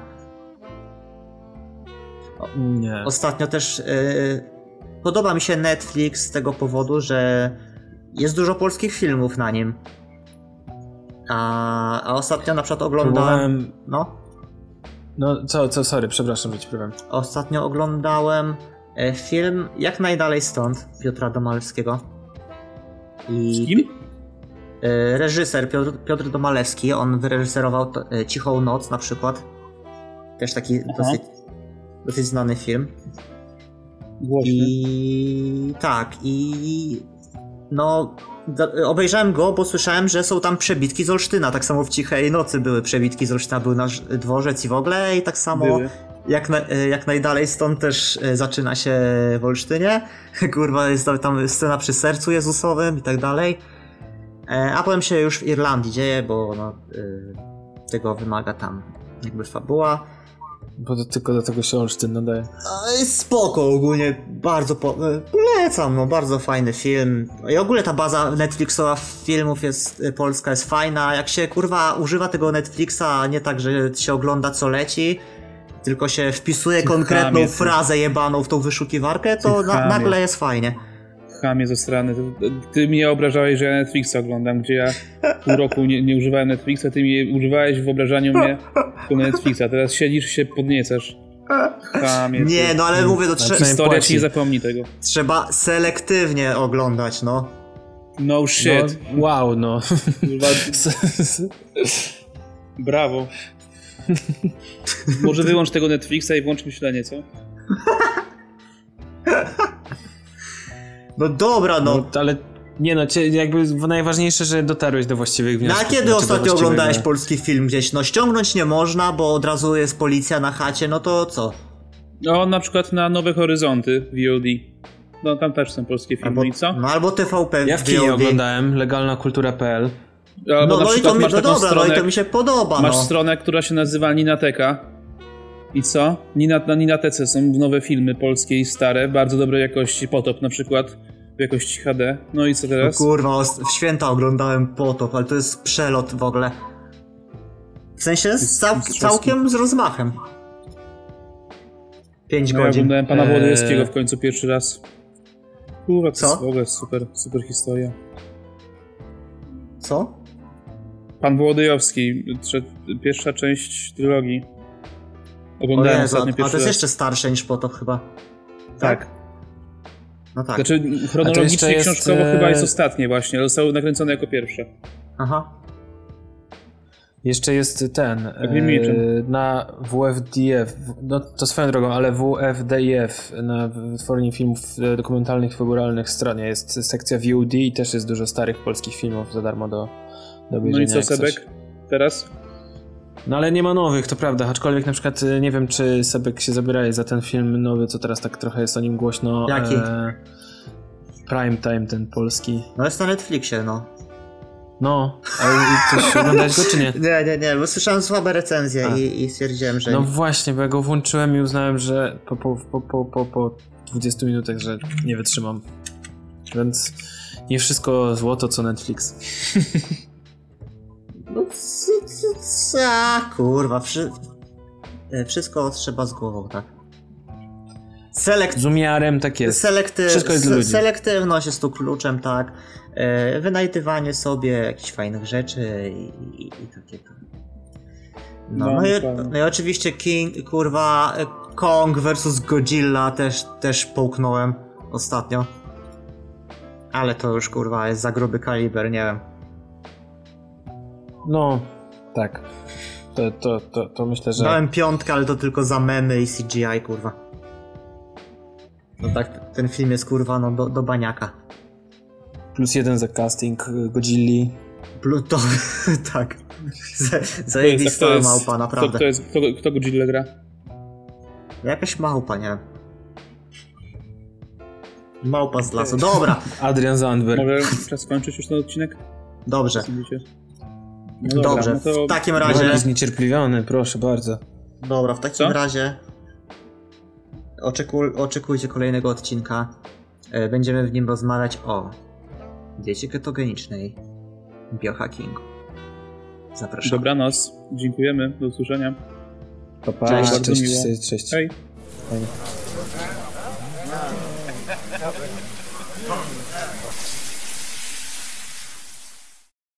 Nie. Ostatnio też yy, podoba mi się Netflix z tego powodu, że jest dużo polskich filmów na nim. A, a ostatnio na przykład oglądałem. Próbowałem... No, No co, co, sorry, przepraszam, że ci próbowałem. ostatnio oglądałem e, film Jak najdalej stąd Piotra Domalewskiego. I Z kim? E, reżyser Piotr, Piotr Domalewski, on wyreżyserował e, Cichą Noc na przykład. Też taki Aha. dosyć, dosyć znany film. Głośny. I tak, i no obejrzałem go, bo słyszałem, że są tam przebitki z Olsztyna. Tak samo w Cichej Nocy były przebitki z Olsztyna, był nasz dworzec i w ogóle i tak samo Były. jak, na, jak najdalej stąd też e, zaczyna się w Olsztynie. Kurwa, jest tam scena przy sercu Jezusowym i tak dalej. E, A potem się już w Irlandii dzieje, bo no, y, tego wymaga tam jakby fabuła. Bo to, tylko do tego się Olsztyn nadaje. A, jest Spoko ogólnie, bardzo po, e, polecam, no bardzo fajny film. I ogólnie ta baza Netflixowa filmów jest, e, polska jest fajna, jak się kurwa używa tego Netflixa, nie tak, że się ogląda co leci, tylko się wpisuje konkretną frazę jebaną w tą wyszukiwarkę, to na, nagle jest fajnie. Chamie ze strony. Ty, ty mnie obrażałeś, że ja Netflixa oglądam, gdzie ja pół roku nie, nie używałem Netflixa, ty mnie używałeś w obrażaniu mnie po Netflixa. Teraz siedzisz się podniecasz. Chamie. ty. Nie, no ale mówię, to trze- przynajmniej- Historia płaci. ci nie zapomni tego. trzeba selektywnie oglądać, no. No shit. No, wow, no. Brawo. Może wyłącz tego Netflixa i włącz myślenie, co? No dobra, no. no, ale nie no, jakby najważniejsze, że dotarłeś do właściwych Na wniosków. kiedy znaczy ostatnio oglądałeś polski film gdzieś? No ściągnąć nie można, bo od razu jest policja na chacie, no to co? No, na przykład na Nowe Horyzonty VOD. No, tam też są polskie filmy Albo, i co? no albo TVP Ja w kinie oglądałem legalnakultura.pl. Albo No, no i to mi, no dobra, stronę, no i to mi się podoba, masz no. stronę, która się nazywa Ninateka. I co? Nina, na Ninatece są nowe filmy polskie i stare, bardzo dobrej jakości. Potop na przykład, jakości HD. No i co No teraz? kurwa, os- w święta oglądałem Potop, ale to jest przelot w ogóle. W sensie z cał, całkiem z rozmachem. 5 No, ja godzin. oglądałem pana Eee. Włodyjewskiego w końcu pierwszy raz. Kurwa, to Co? jest w ogóle super, super historia. Co? Pan Włodyjowski, pierwsza część trylogii. Oglądałem Jezu, a, ostatnio a pierwszy to jest raz. jeszcze starsze niż Potop chyba. Tak. No tak. Znaczy chronologicznie jest, książkowo e, chyba jest ostatnie właśnie, ale zostało nakręcone jako pierwsze. Aha. Jeszcze jest ten. Tak e, na WFDF, no to swoją drogą, ale WFDF na wytwórni filmów e, dokumentalnych, fabularnych stronie jest sekcja VOD i też jest dużo starych polskich filmów za darmo do, do No obejrzenia. i co. Sebek? Teraz? No ale nie ma nowych, to prawda, aczkolwiek na przykład e, nie wiem, czy Sebek się zabierali za ten film nowy, co teraz tak trochę jest o nim głośno. Jaki? E, Prime Time, ten polski. No jest na Netflixie, no. No, ale coś oglądałeś go czy nie? Nie, nie, nie, bo słyszałem słabe recenzje i, i stwierdziłem, że... No właśnie, bo ja go włączyłem i uznałem, że po, po, po, po, po, po 20 minutach, że nie wytrzymam. Więc nie wszystko złoto, co Netflix. No co, co, co, kurwa, wszy... e, wszystko trzeba z głową, tak? Selekt... Z umiarem tak jest. Selekty... Wszystko jest dla ludzi. Selektywność jest tu kluczem, tak? E, wynajdywanie sobie jakichś fajnych rzeczy i, i, i takie tam. No, No, no, i, no i oczywiście King, kurwa, e, Kong vs Godzilla też, też połknąłem ostatnio. Ale to już kurwa jest za gruby kaliber, nie wiem. No, tak. To, to, to, to myślę, że... Dałem piątkę, ale to tylko za memy i CGI, kurwa. No tak, ten film jest kurwa no do, do baniaka. Plus jeden za casting y, Godzilli. Pluto, tak. Zajebista małpa, Kto, naprawdę. kto, jest, kto, kto Godzilla gra? Jakaś małpa, nie wiem. Małpa z lasu. Dobra, Adrian Zandberg. Może czas skończyć już ten odcinek? dobrze. No dobra, Dobrze, no to w takim razie... zniecierpliwiony, proszę bardzo. Dobra, w takim Co? razie oczeku, oczekujcie kolejnego odcinka. E, Będziemy w nim rozmawiać o diecie ketogenicznej, biohackingu. Zapraszam. Dobranoc, dziękujemy, do usłyszenia. Pa, pa. Cześć. cześć, Bardzo cześć, miło. cześć, cześć. Hej. Fajnie.